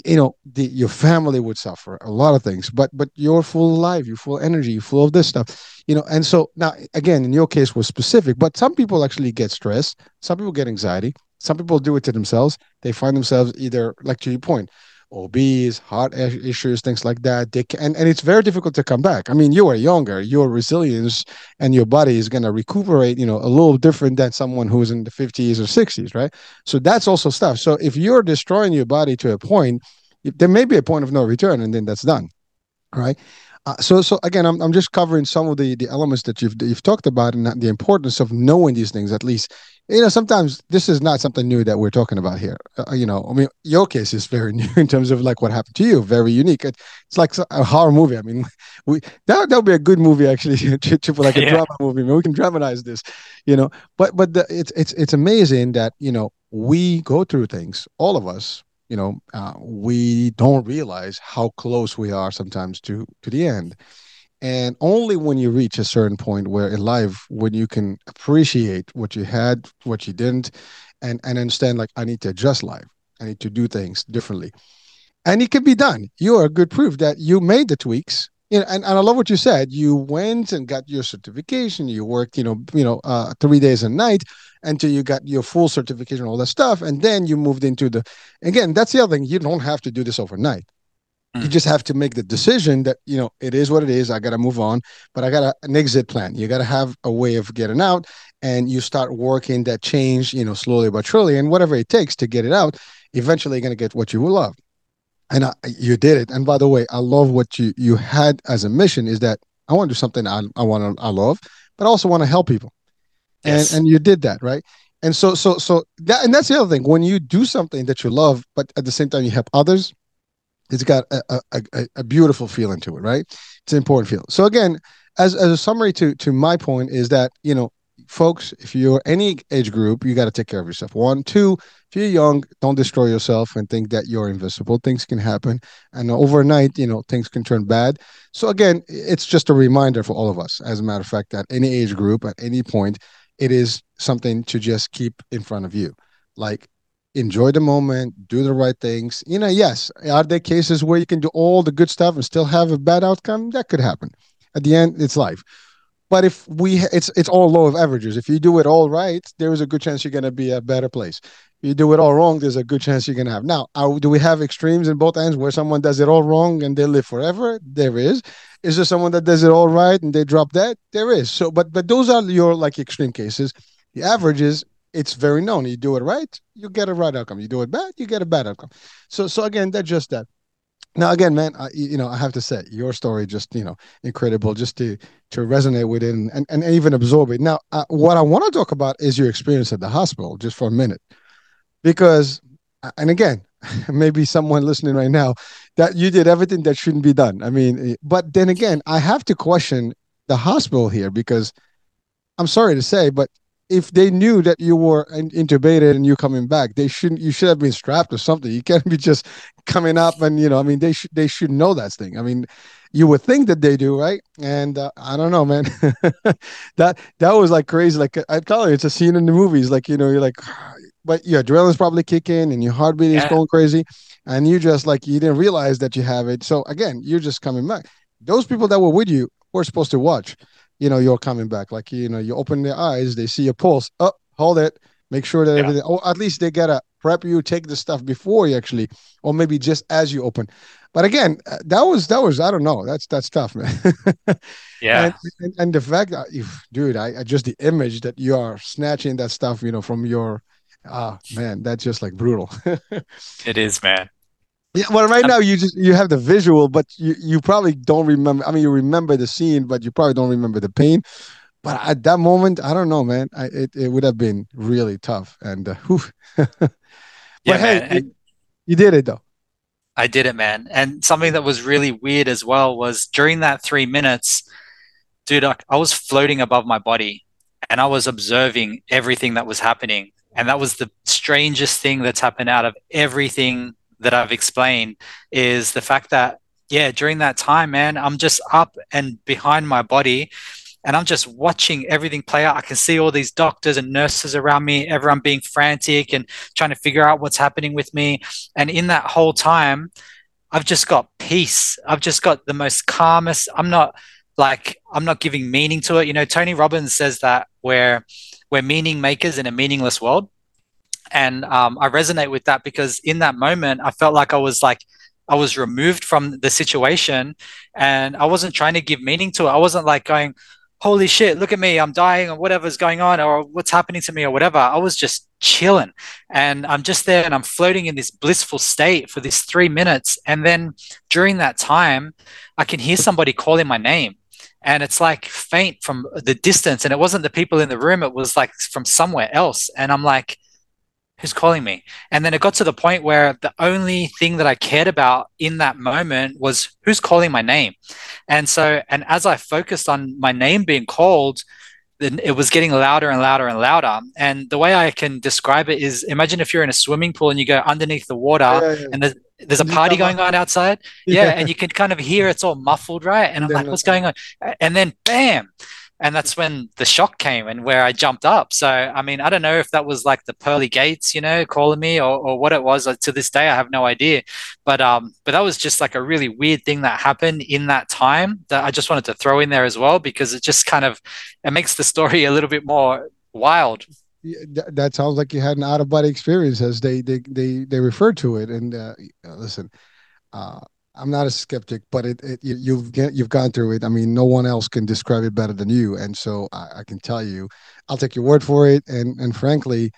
you know, the your family would suffer a lot of things, but but you're full of life, you're full energy, you're full of this stuff, you know. And so now, again, in your case was specific, but some people actually get stressed, some people get anxiety, some people do it to themselves. They find themselves either, like to your point, obese, heart issues, things like that. They can, and, and it's very difficult to come back. I mean, you are younger, your resilience and your body is going to recuperate, you know, a little different than someone who's in the 50s or 60s, right? So that's also stuff. So if you're destroying your body to a point, there may be a point of no return and then that's done, right? Uh, so, so again, I'm, I'm just covering some of the, the elements that you've you've talked about and the importance of knowing these things at least. You know sometimes this is not something new that we're talking about here. Uh, you know i mean your case is very new in terms of like what happened to you very unique. It, it's like a horror movie. I mean we that that would be a good movie actually for like a yeah. drama movie. I mean, we can dramatize this you know. But but the, it's it's it's amazing that you know we go through things all of us you know uh, we don't realize how close we are sometimes to to the end. And only when you reach a certain point where in life when you can appreciate what you had what you didn't and and understand like i need to adjust life. I need to do things differently. And it can be done. You are a good proof that you made the tweaks you know, and, and i love what you said. You went and got your certification. You worked you know you know uh, three days a night until you got your full certification all that stuff and then you moved into the again that's the other thing. You don't have to do this overnight. You just have to make the decision that you know it is what it is. I gotta move on but i got a, an exit plan. You gotta have a way of getting out and you start working that change you know slowly but surely and whatever it takes to get it out eventually you're gonna get what you will love and I, you did it and by the way i love what you you had as a mission is that i want to do something i, I want to i love but i also want to help people yes. and and you did that right and so so so that and that's the other thing when you do something that you love but at the same time you help others it's got a, a, a, beautiful feeling to it, right? It's an important feel. So again, as, as a summary to to my point is that you know, folks, if you're any age group, you got to take care of yourself. One, two, if you're young, don't destroy yourself and think that you're invisible. Things can happen, and overnight, you know, things can turn bad. So again, it's just a reminder for all of us. As a matter of fact, at any age group, at any point, it is something to just keep in front of you. Like enjoy the moment, do the right things. You know, yes, are there cases where you can do all the good stuff and still have a bad outcome? That could happen. At the end, it's life. But if we, it's it's all law of averages. If you do it all right, there is a good chance you're going to be a better place. If you do it all wrong, there's a good chance you're going to have. Now, are, do we have extremes in both ends where someone does it all wrong and they live forever? There is. Is there someone that does it all right and they drop that? There is. So, but but those are your like extreme cases. The averages it's very known. You do it right, you get a right outcome. You do it bad, you get a bad outcome. So, so again, that's just that. Now, again, man, I, you know, I have to say, your story just, you know, incredible, just to to resonate with it and and, and even absorb it. Now, uh, what I want to talk about is your experience at the hospital, just for a minute, because and again, maybe someone listening right now, that you did everything that shouldn't be done. I mean, eh, but then again, I have to question the hospital here because I'm sorry to say, but if they knew that you were intubated and you coming back, they shouldn't. You should have been strapped or something. You can't be just coming up and you know. I mean, they should they should know that thing. I mean, you would think that they do, right? And uh, I don't know, man. that that was like crazy. Like I tell you, it's a scene in the movies. Like you know, you're like, but your adrenaline's probably kicking and your heartbeat yeah. is going crazy, and you just like you didn't realize that you have it. So again, you're just coming back. Those people that were with you were supposed to watch you know you're coming back. Like you know you open their eyes they see your pulse. Oh hold it. Make sure that yeah. everything or at least they gotta prep you take the stuff before you actually or maybe just as you open. But again uh, that was that was i don't know. That's that's tough man. Yeah. And, and, and, the fact that dude I, I, just the image that you are snatching that stuff you know from your ah man that's just like brutal. It is man yeah, well, right now you just you have the visual, but you you probably don't remember. I mean, you remember the scene, but you probably don't remember the pain. But at that moment, I don't know, man. I, it it would have been really tough. And uh, but yeah, hey, man. You, you did it though. I did it, man. And something that was really weird as well was during that three minutes, dude, I, I was floating above my body and I was observing everything that was happening. And that was the strangest thing that's happened out of everything that I've explained is the fact that yeah, during that time, man, I'm just up and behind my body and I'm just watching everything play out. I can see all these doctors and nurses around me, everyone being frantic and trying to figure out what's happening with me. And in that whole time, I've just got peace. I've just got the most calmest. I'm not like I'm not giving meaning to it. You know, Tony Robbins says that where we're meaning makers in a meaningless world and um, I resonate with that because in that moment I felt like I was like I was removed from the situation and I wasn't trying to give meaning to it. I wasn't like going, holy shit, look at me, I'm dying or whatever's going on or what's happening to me or whatever. I was just chilling and I'm just there and I'm floating in this blissful state for this three minutes. And then during that time, I can hear somebody calling my name. And it's like faint from the distance. And it wasn't the people in the room, it was like from somewhere else. And I'm like, who's calling me. And then it got to the point where the only thing that i cared about in that moment was who's calling my name. And so and as i focused on my name being called then it was getting louder and louder and louder. And the way i can describe it is imagine if you're in a swimming pool and you go underneath the water yeah, yeah, yeah. and there's, there's a party going on outside. Yeah, and you can kind of hear it's all muffled right? And i'm like what's going on? And then bam and that's when the shock came and where I jumped up. So, I mean, I don't know if that was like the pearly gates, you know, calling me or, or what it was. Like, to this day, I have no idea. But um, but that was just like a really weird thing that happened in that time that I just wanted to throw in there as well because it just kind of it makes the story a little bit more wild. That sounds like you had an out of body experience, as they they they they refer to it. And uh, listen, uh, I'm not a skeptic, but it, it you've you've gone through it. I mean, no one else can describe it better than you, and so I, I can tell you, I'll take your word for it. And and frankly,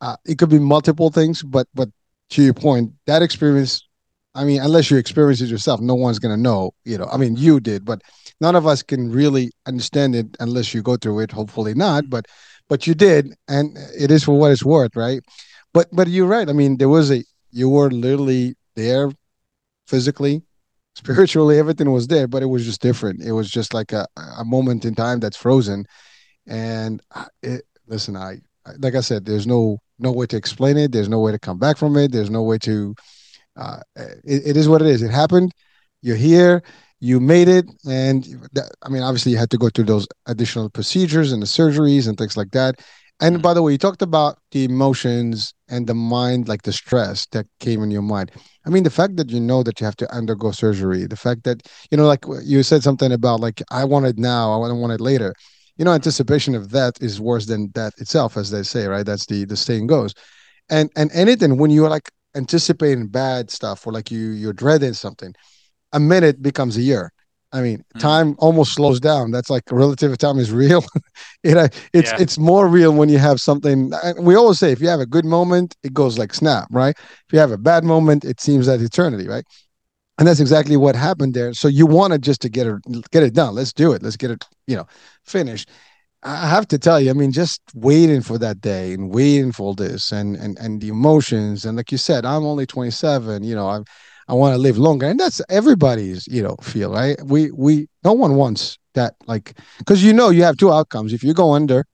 uh, it could be multiple things, but but to your point, that experience. I mean, unless you experience it yourself, no one's gonna know. You know, I mean, you did, but none of us can really understand it unless you go through it. Hopefully not, but but you did, and it is for what it's worth, right? But but you're right. I mean, there was a you were literally there physically, spiritually, everything was there, but it was just different. It was just like a, a moment in time that's frozen. And it, listen, I like I said, there's no no way to explain it. There's no way to come back from it. There's no way to. Uh, it, it is what it is. It happened. You're here. You made it, and I mean, obviously, you had to go through those additional procedures and the surgeries and things like that. And by the way, you talked about the emotions and the mind, like the stress that came in your mind. I mean, the fact that you know that you have to undergo surgery, the fact that, you know, like you said something about like, I want it now, I don't want it later. You know, anticipation of that is worse than that itself, as they say, right? That's the the saying goes. And and anything when you're like anticipating bad stuff or like you you're dreading something, a minute becomes a year. I mean, mm. time almost slows down. That's like relative time is real. it, uh, it's yeah. it's more real when you have something. We always say if you have a good moment, it goes like snap, right? If you have a bad moment, it seems that eternity, right? And that's exactly what happened there. So you wanted just to get it get it done. Let's do it. Let's get it, you know, finished. I have to tell you, I mean, just waiting for that day and waiting for this and and and the emotions and like you said, I'm only 27. You know, I I want to live longer, and that's everybody's you know feel right. We we no one wants that like because you know you have two outcomes. If you go under,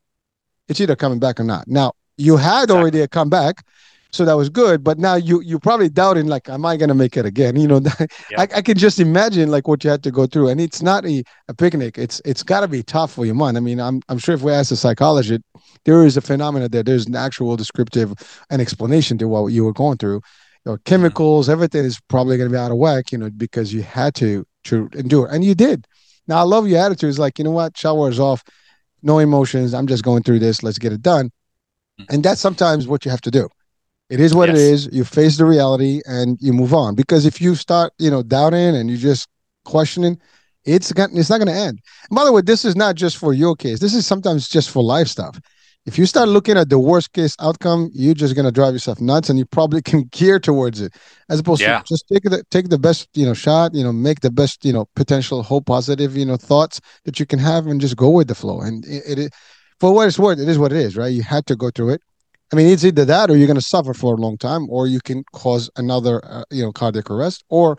it's either coming back or not. Now you had exactly. already a comeback, so that was good. But now you you probably doubting like, am I gonna make it again? You know, yeah. I, I can just imagine like what you had to go through, and it's not a, a picnic. It's it's got to be tough for your mind. I mean, I'm I'm sure if we ask a psychologist, there is a phenomenon there. There's an actual descriptive and explanation to what you were going through. Mm-hmm. chemicals, everything is probably going to be out of whack, you know, because you had to to endure, and you did. Now I love your attitude. It's like you know what, showers off, no emotions. I'm just going through this. Let's get it done, mm-hmm. and that's sometimes what you have to do it is what yes. it is. You face the reality and you move on. Because if you start, you know, doubting and you just questioning, it's it's not going to end. And by the way, this is not just for your case. This is sometimes just for life stuff. If you start looking at the worst case outcome, you're just going to drive yourself nuts, and you probably can gear towards it, as opposed yeah. to just take the take the best, you know, shot. You know, make the best, you know, potential hope, positive, you know, thoughts that you can have, and just go with the flow. And it, it for what it's worth, it is what it is, right? You had to go through it I mean, it's either that or you're going to suffer for a long time, or you can cause another, uh, you know, cardiac arrest, or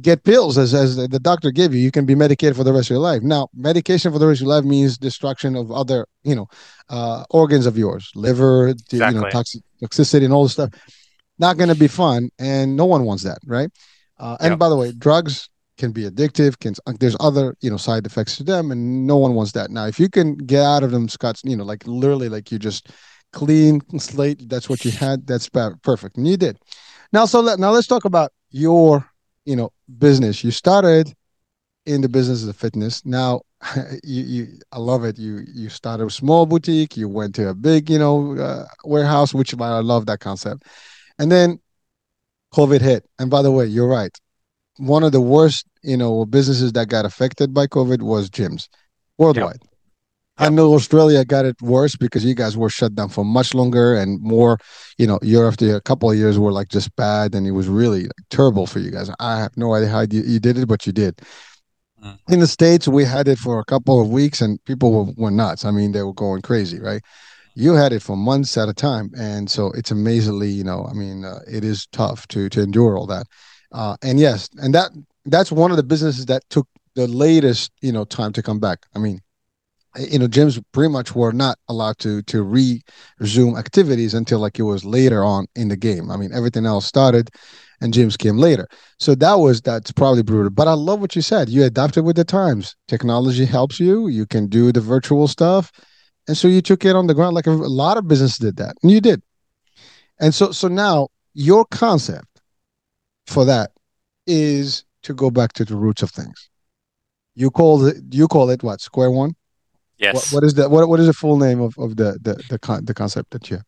get pills as, as the doctor gave you. You can be medicated for the rest of your life. Now, medication for the rest of your life means destruction of other, you know, uh, organs of yours, liver, exactly. you know, toxic, toxicity, and all this stuff. Not going to be fun, and no one wants that, right? Uh, and yep. by the way, drugs can be addictive. Can there's other you know side effects to them, and no one wants that. Now, if you can get out of them, Scott, you know, like literally, like you just clean slate. That's what you had. That's perfect, and you did. Now, so let, now let's talk about your you know business. You started in the business of fitness. Now, you, you I love it. You you started a small boutique. You went to a big you know uh, warehouse, which I love that concept. And then COVID hit. And by the way, you're right. One of the worst you know businesses that got affected by COVID was gyms worldwide. Yep. I know Australia got it worse because you guys were shut down for much longer and more. You know, year after a couple of years were like just bad, and it was really like, terrible for you guys. I have no idea how you, you did it, but you did. Mm. In the states, we had it for a couple of weeks, and people were, were nuts. I mean, they were going crazy, right? You had it for months at a time, and so it's amazingly, you know, I mean, uh, it is tough to to endure all that. Uh, and yes, and that that's one of the businesses that took the latest, you know, time to come back. I mean, you know gyms pretty much were not allowed to to resume activities until like it was later on in the game. I mean everything else started and gyms came later. So that was that's probably brutal. But i love what you said. You adapted with the times. Technology helps you. You can do the virtual stuff. And so you took it on the ground like a, a lot of businesses did that. And you did. And so so now your concept for that is to go back to the roots of things. You call it you call it what? Square one Yes. What, what is the what, what is the full name of, of the, the the con- the concept that you have?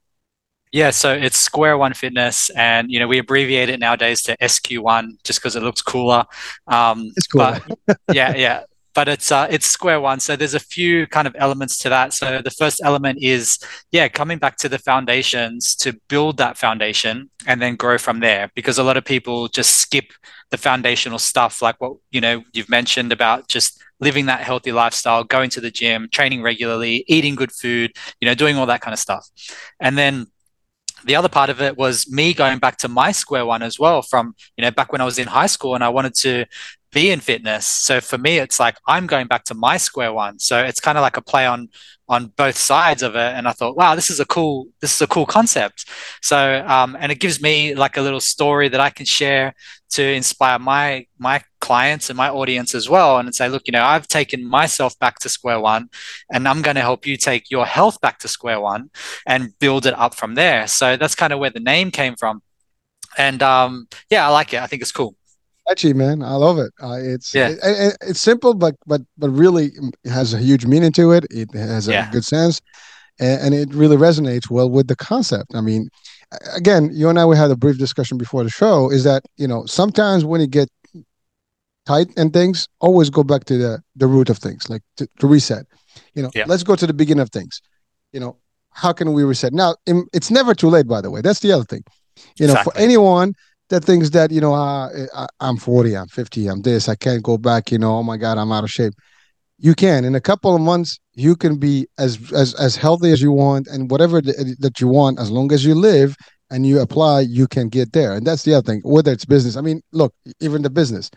Yeah, so it's Square One Fitness, and you know we abbreviate it nowadays to SQ1 just because it looks cooler. Um, it's cool. yeah, yeah, but it's uh, it's Square One. So there's a few kind of elements to that. So the first element is yeah, coming back to the foundations to build that foundation and then grow from there. Because a lot of people just skip the foundational stuff, like what you know you've mentioned about just living that healthy lifestyle, going to the gym, training regularly, eating good food, you know, doing all that kind of stuff. And then the other part of it was me going back to my square one as well from you know back when i was in high school and i wanted to be in fitness. So for me, it's like I'm going back to my square one. So it's kind of like a play on on both sides of it. And I thought, wow, this is a cool this is a cool concept. So um, and it gives me like a little story that I can share to inspire my my clients and my audience as well. And say, look, you know, I've taken myself back to square one, and I'm going to help you take your health back to square one and build it up from there. So that's kind of where the name came from. And um, yeah, I like it. I think it's cool catchy, man. I love it. Uh, it's yeah. It, it's simple, but but but really has a huge meaning to it. It has a yeah. good sense, and, and, it really resonates well with the concept. I mean, again, you and I we had a brief discussion before the show. Is that you know sometimes when you get tight and things, always go back to the the root of things, like to, to reset. You know, yeah. let's go to the beginning of things. You know, how can we reset? Now, it's never too late. By the way, that's the other thing. You know, exactly. for anyone that things that you know uh, I, am 40 i'm 50 i'm this i can't go back you know oh my god i'm out of shape. You can in a couple of months you can be as as as healthy as you want and whatever th- that you want as long as you live and you apply you can get there. And that's the other thing whether it's business. I mean look even the business.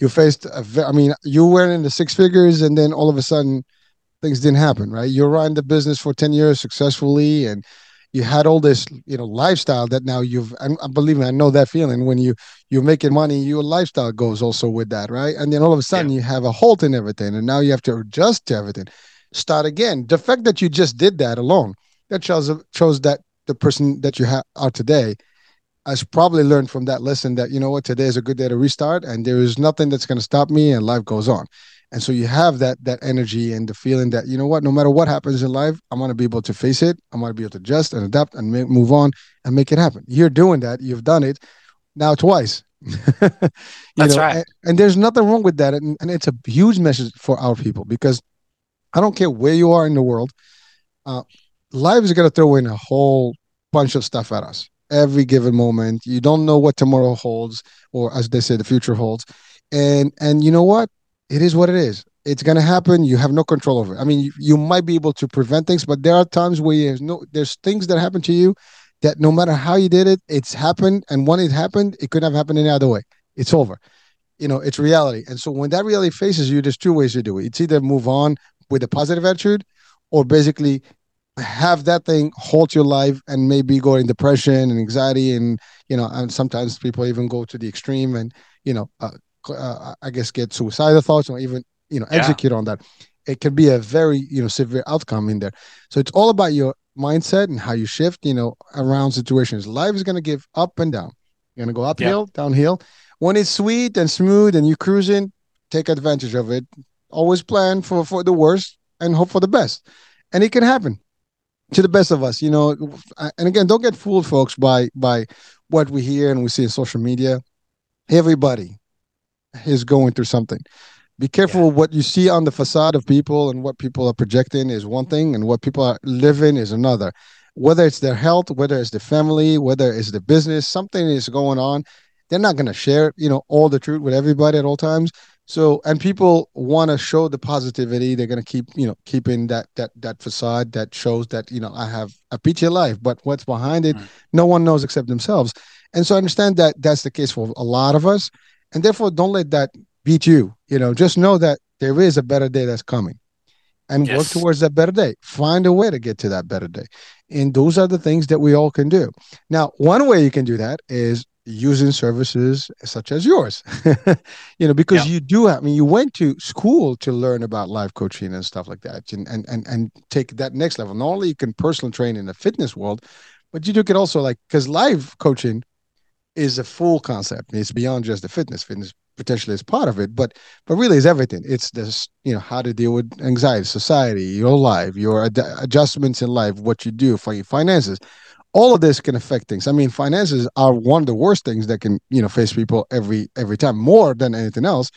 You faced ve- i mean you were in the six figures and then all of a sudden things didn't happen right? You ran the business for 10 years successfully and you had all this you know lifestyle that now you've and I believe me i know that feeling when you you're making money your lifestyle goes also with that right? And then all of a sudden yeah. you have a halt in everything and now you have to adjust to everything. Start again. The fact that you just did that alone that shows shows that the person that you ha- are today has probably learned from that lesson that you know what today is a good day to restart and there is nothing that's going to stop me and life goes on and so you have that that energy and the feeling that you know what no matter what happens in life i'm going to be able to face it. I'm going to be able to adjust and adapt and make, move on and make it happen. You're doing that. You've done it now twice. That's know? right. and, and, there's nothing wrong with that. And, and, it's a huge message for our people because i don't care where you are in the world uh, life is going to throw in a whole bunch of stuff at us. Every given moment. You don't know what tomorrow holds or as they say the future holds. And and you know what it is what it is. It's going to happen. You have no control over it. I mean, you, you might be able to prevent things, but there are times where there's no, there's things that happen to you that no matter how you did it, it's happened. And when it happened, it couldn't have happened any other way. It's over. You know, it's reality. And so when that reality faces you, there's two ways to do it. It's either move on with a positive attitude or basically have that thing halt your life and maybe go in depression and anxiety and you know and sometimes people even go to the extreme and you know uh, uh, I guess, get suicidal thoughts or even you know execute yeah. on that. It can be a very you know severe outcome in there. So it's all about your mindset and how you shift. You know, around situations. Life is going to give up and down. You're going to go uphill, yeah. downhill. When it's sweet and smooth and you're cruising, take advantage of it. Always plan for for the worst and hope for the best, and it can happen to the best of us. You know, and again, don't get fooled, folks, by by what we hear and we see in social media. Everybody, is going through something. Be careful yeah. what you see on the facade of people and what people are projecting is one thing, and what people are living is another. Whether it's their health, whether it's the family, whether it's the business, something is going on. They're not going to share, you know, all the truth with everybody at all times. So, and people want to show the positivity. They're going to keep, you know, keeping that that that facade that shows that you know I have a peachy life, but what's behind it, mm. no one knows except themselves. And so, I understand that that's the case for a lot of us and therefore don't let that beat you. You know just know that there is a better day that's coming. And yes. work towards that better day. Find a way to get to that better day. And those are the things that we all can do. Now one way you can do that is using services such as yours. You know because yeah. you do have, i mean you went to school to learn about life coaching and stuff like that. And and and, and take that next level. Not only you can personal train in the fitness world but you do it also like because life coaching is a full concept. It's beyond just the fitness. Fitness potentially is part of it, but but really is everything. It's this you know how to deal with anxiety, society, your life, your ad- adjustments in life, what you do for your finances. All of this can affect things. I mean, finances are one of the worst things that can you know face people every every time, more than anything else,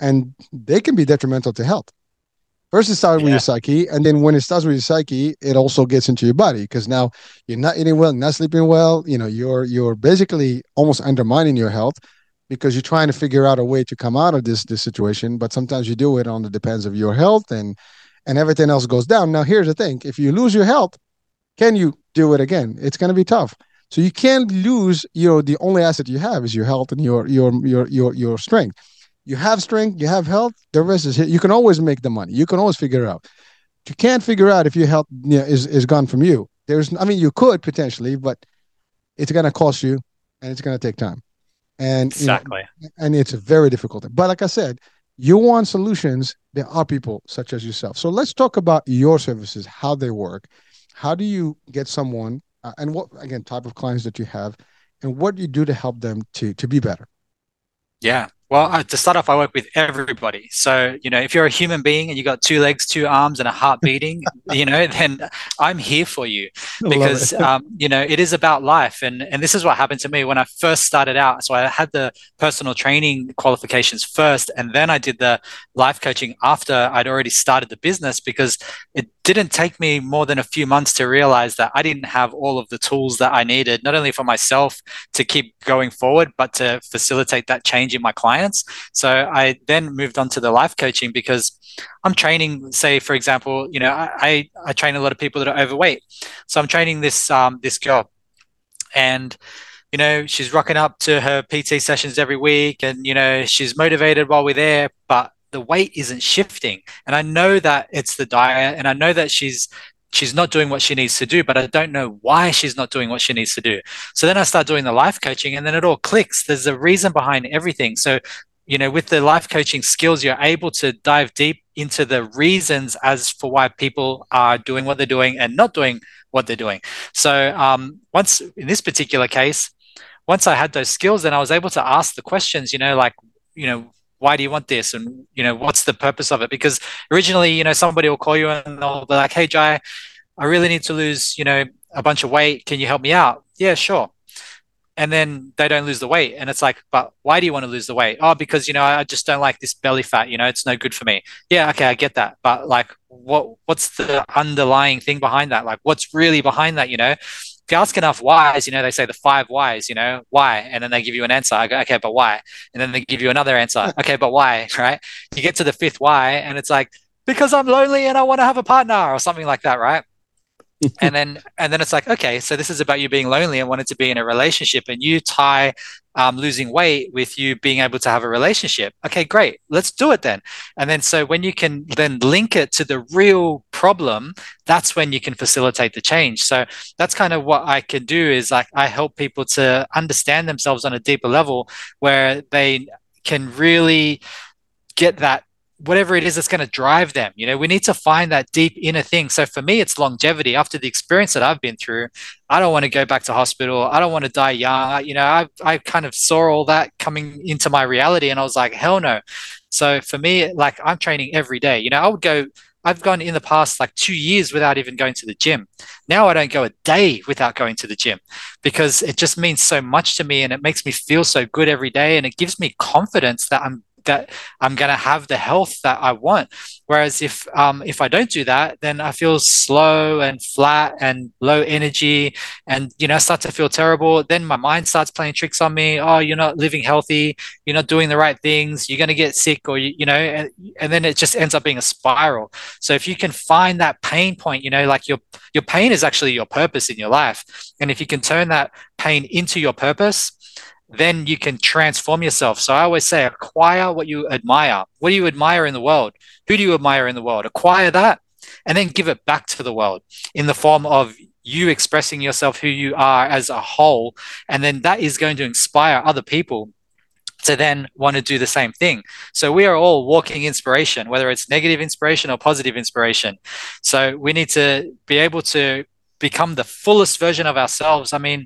and they can be detrimental to health. First, it starts yeah. with your psyche, and then when it starts with your psyche, it also gets into your body because now you're not eating well, not sleeping well. You know, you're you're basically almost undermining your health because you're trying to figure out a way to come out of this this situation. But sometimes you do it on the depends of your health, and and everything else goes down. Now, here's the thing: if you lose your health, can you do it again? It's going to be tough. So you can't lose. You know, the only asset you have is your health and your your your your your strength you have strength, you have health, the rest is you can always make the money. You can always figure it out. You can't figure out if your health you know, is is gone from you. There's, I mean, you could potentially, but it's going to cost you, and it's going to take time. And exactly, you know, and it's a very difficult. Thing. But like I said, you want solutions. There are people such as yourself. So let's talk about your services, how they work. How do you get someone, uh, and what again type of clients that you have, and what do you do to help them to to be better? Yeah, well, to start off, I work with everybody. So, you know, if you're a human being and you got two legs, two arms, and a heart beating, you know, then I'm here for you because, um, you know, it is about life. And, and this is what happened to me when I first started out. So I had the personal training qualifications first, and then I did the life coaching after I'd already started the business because it didn't take me more than a few months to realize that I didn't have all of the tools that I needed, not only for myself to keep going forward, but to facilitate that change in my clients. So I then moved on to the life coaching because I'm training, say, for example, you know, I, I train a lot of people that are overweight. So I'm training this um, this girl, and you know, she's rocking up to her PT sessions every week, and you know, she's motivated while we're there, but the weight isn't shifting. And I know that it's the diet, and I know that she's she's not doing what she needs to do, but I don't know why she's not doing what she needs to do. So then I start doing the life coaching and then it all clicks. There's a reason behind everything. So, you know, with the life coaching skills, you're able to dive deep into the reasons as for why people are doing what they're doing and not doing what they're doing. So, um, once in this particular case, once I had those skills, then I was able to ask the questions, you know, like, you know, why do you want this? And you know what's the purpose of it? Because originally you know somebody will call you and they'll be like hey jai i really need to lose you know a bunch of weight. Can you help me out? Yeah sure. And then they don't lose the weight. And it's like but why do you want to lose the weight? Oh because you know i just don't like this belly fat. You know it's no good for me. Yeah okay i get that. But like what what's the underlying thing behind that? Like what's really behind that you know if you ask enough whys, you know, they say the five whys, you know, why? And then they give you an answer. I go, okay, but why? And then they give you another answer. Okay, but why? Right? You get to the fifth why, and it's like, because I'm lonely and I want to have a partner or something like that, right? And then and then it's like okay so this is about you being lonely and wanting to be in a relationship and you tie um, losing weight with you being able to have a relationship. Okay great. Let's do it then. And then so when you can then link it to the real problem that's when you can facilitate the change. So that's kind of what i can do is like i help people to understand themselves on a deeper level where they can really get that whatever it is that's going to drive them. You know, we need to find that deep inner thing. So for me, it's longevity. After the experience that I've been through, I don't want to go back to hospital. I don't want to die young. You know, I I kind of saw all that coming into my reality, and I was like, hell no. So for me, like I'm training every day. You know, I would go. I've gone in the past like two years without even going to the gym. Now I don't go a day without going to the gym because it just means so much to me and it makes me feel so good every day and it gives me confidence that I'm that I'm going to have the health that I want. Whereas if um, if I don't do that, then I feel slow and flat and low energy, and you know start to feel terrible. Then my mind starts playing tricks on me. Oh, you're not living healthy. You're not doing the right things. You're going to get sick, or you, you know, and, and then it just ends up being a spiral. So if you can find that pain point, you know, like your your pain is actually your purpose in your life, and if you can turn that pain into your purpose then you can transform yourself. So I always say, acquire what you admire. What do you admire in the world? Who do you admire in the world? Acquire that and then give it back to the world in the form of you expressing yourself, who you are as a whole. And then that is going to inspire other people to then want to do the same thing. So we are all walking inspiration, whether it's negative inspiration or positive inspiration. So we need to be able to become the fullest version of ourselves i mean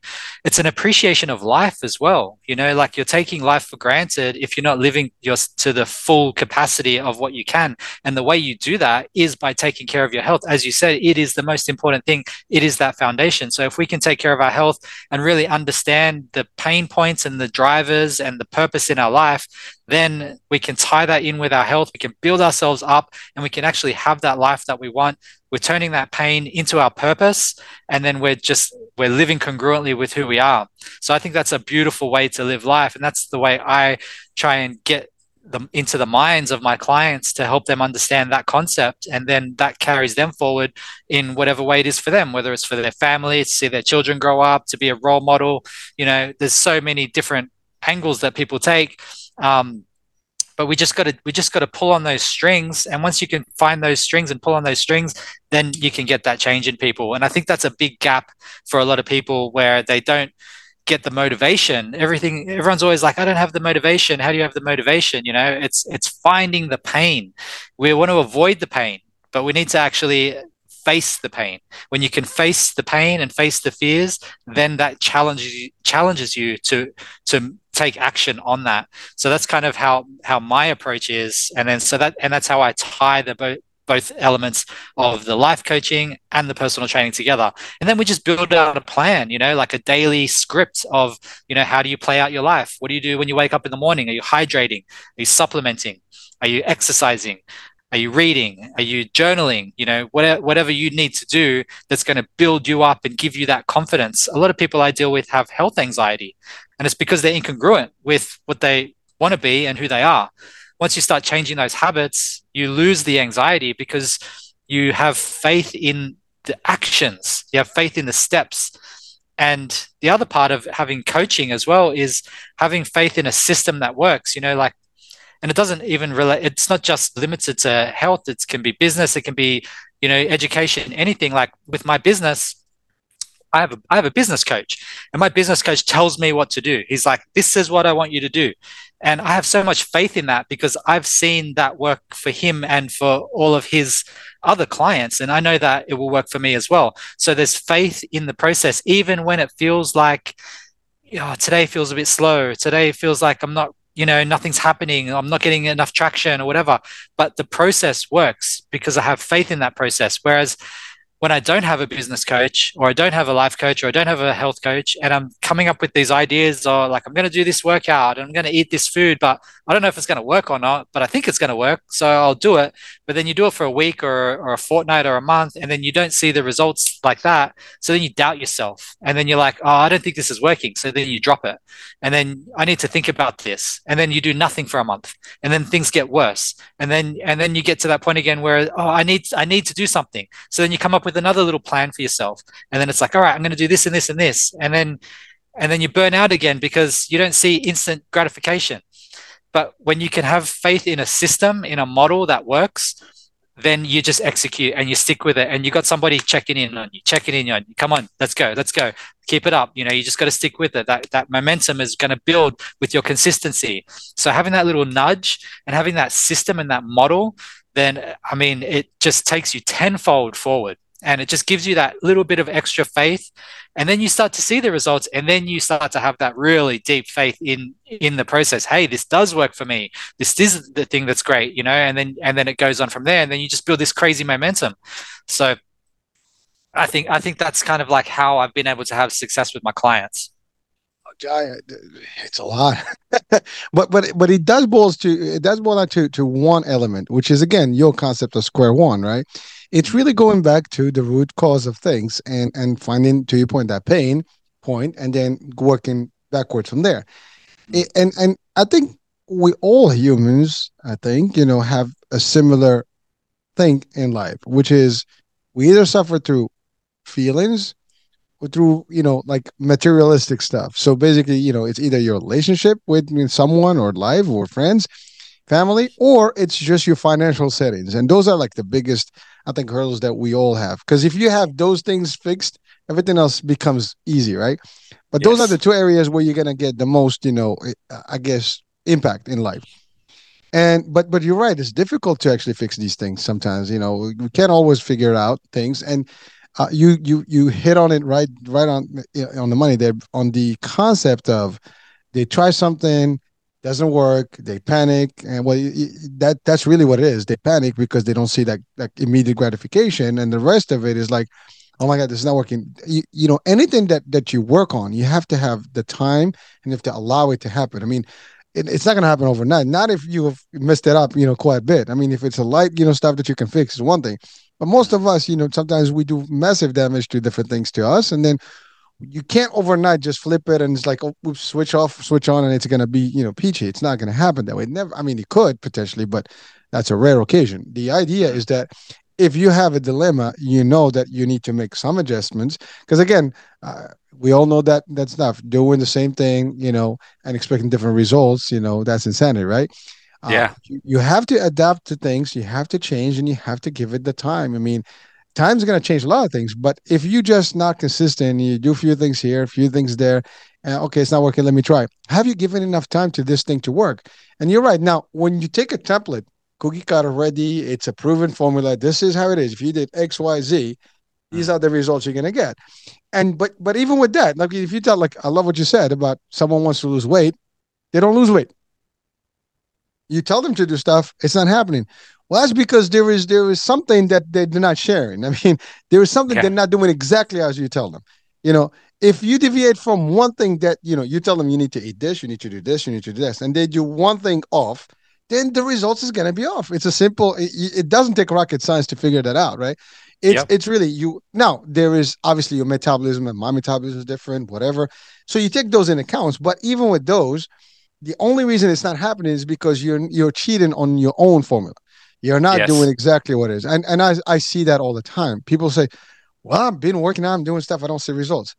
it's an appreciation of life as well. You know like you're taking life for granted if you're not living your to the full capacity of what you can. And the way you do that is by taking care of your health. As you said it is the most important thing. It is that foundation. So if we can take care of our health and really understand the pain points and the drivers and the purpose in our life then we can tie that in with our health. We can build ourselves up and we can actually have that life that we want we're turning that pain into our purpose and then we're just we're living congruently with who we are. So i think that's a beautiful way to live life and that's the way i try and get them into the minds of my clients to help them understand that concept and then that carries them forward in whatever way it is for them whether it's for their family to see their children grow up to be a role model. You know there's so many different angles that people take. Um, but we just got to we just got to pull on those strings. And once you can find those strings and pull on those strings then you can get that change in people. And i think that's a big gap for a lot of people where they don't get the motivation. Everything everyone's always like i don't have the motivation. How do you have the motivation? You know it's it's finding the pain. We want to avoid the pain but we need to actually face the pain. When you can face the pain and face the fears, then that challenges you, challenges you to to take action on that. So that's kind of how how my approach is, and then so that and that's how I tie the both both elements of the life coaching and the personal training together. And then we just build out a plan, you know, like a daily script of, you know, how do you play out your life? What do you do when you wake up in the morning? Are you hydrating? Are you supplementing? Are you exercising? Are you reading? Are you journaling? You know, whatever, whatever you need to do that's going to build you up and give you that confidence. A lot of people I deal with have health anxiety, and it's because they're incongruent with what they want to be and who they are. Once you start changing those habits, you lose the anxiety because you have faith in the actions, you have faith in the steps. And the other part of having coaching as well is having faith in a system that works. You know, like and it doesn't even relate it's not just limited to health it can be business it can be you know education anything like with my business I have a, I have a business coach and my business coach tells me what to do. He's like, this is what I want you to do. And I have so much faith in that because I've seen that work for him and for all of his other clients. And I know that it will work for me as well. So there's faith in the process, even when it feels like, you know, today feels a bit slow. Today feels like I'm not you know nothing's happening i'm not getting enough traction or whatever. But the process works because i have faith in that process. Whereas when I don't have a business coach or I don't have a life coach or I don't have a health coach and I'm coming up with these ideas or like I'm going to do this workout and I'm going to eat this food, but I don't know if it's going to work or not, but I think it's going to work. So I'll do it. But then you do it for a week or, or a fortnight or a month and then you don't see the results like that. So then you doubt yourself and then you're like, oh, I don't think this is working. So then you drop it. And then I need to think about this. And then you do nothing for a month and then things get worse. And then, and then you get to that point again where, oh, I need, I need to do something. So then you come up with another little plan for yourself. And then it's like, all right, I'm going to do this and this and this. And then, and then you burn out again because you don't see instant gratification. But when you can have faith in a system, in a model that works, then you just execute and you stick with it. And you got somebody checking in on you checking in on you. Come on let's go let's go. Keep it up. You know you just got to stick with it. That that momentum is going to build with your consistency. So having that little nudge and having that system and that model then i mean it just takes you tenfold forward and it just gives you that little bit of extra faith. And then you start to see the results and then you start to have that really deep faith in in the process. Hey this does work for me. This is the thing that's great you know and then and then it goes on from there and then you just build this crazy momentum. So i think i think that's kind of like how i've been able to have success with my clients. It's a lot, but but but it does boils to it does boil down to to one element, which is again your concept of square one, right? It's really going back to the root cause of things and and finding to your point that pain point, and then working backwards from there. And and I think we all humans, I think, you know, have a similar thing in life, which is we either suffer through feelings or through you know like materialistic stuff so basically you know it's either your relationship with someone or life or friends family or it's just your financial settings and those are like the biggest i think hurdles that we all have. Because if you have those things fixed everything else becomes easy right? But yes. those are the two areas where you're going to get the most you know i guess impact in life. And but but you're right it's difficult to actually fix these things sometimes you know we can't always figure out things. And uh, you you you hit on it right right on on the money there on the concept of they try something doesn't work they panic and well that that's really what it is. They panic because they don't see that that immediate gratification and the rest of it is like oh my god this is not working. You, you know anything that that you work on you have to have the time and you have to allow it to happen. I mean it, it's not going to happen overnight. Not if you have messed it up you know quite a bit. I mean if it's a light you know stuff that you can fix is one thing. But most of us, you know, sometimes we do massive damage to different things to us, and then you can't overnight just flip it and it's like oh, oops, switch off, switch on, and it's gonna be you know peachy. It's not gonna happen that way. never. I mean, it could potentially, but that's a rare occasion. The idea is that if you have a dilemma, you know that you need to make some adjustments. Because again, uh, we all know that that stuff doing the same thing, you know, and expecting different results, you know, that's insanity, right? Uh, yeah. You, you, have to adapt to things, you have to change, and you have to give it the time. I mean, time's going to change a lot of things, but if you just not consistent, you do a few things here, a few things there, and okay, it's not working, let me try. Have you given enough time to this thing to work? And you're right. Now, when you take a template, cookie cutter ready, it's a proven formula. This is how it is. If you did X, Y, Z, these mm. are the results you're gonna get. And but but even with that, like if you tell like I love what you said about someone wants to lose weight, they don't lose weight you tell them to do stuff, it's not happening. Well, that's because there is there is something that they're not sharing. I mean, there is something they're not doing exactly as you tell them. You know, if you deviate from one thing that you know, you tell them you need to eat this, you need to do this, you need to do this, and they do one thing off, then the results is going to be off. It's a simple. It, it, doesn't take rocket science to figure that out, right? It's yep. it's really you. Now there is obviously your metabolism and my metabolism is different, whatever. So you take those in accounts, but even with those, the only reason it's not happening is because you're you're cheating on your own formula. You're not Yes. doing exactly what it is. And and I I see that all the time. People say, Well, I've been working out, I'm doing stuff, I don't see results.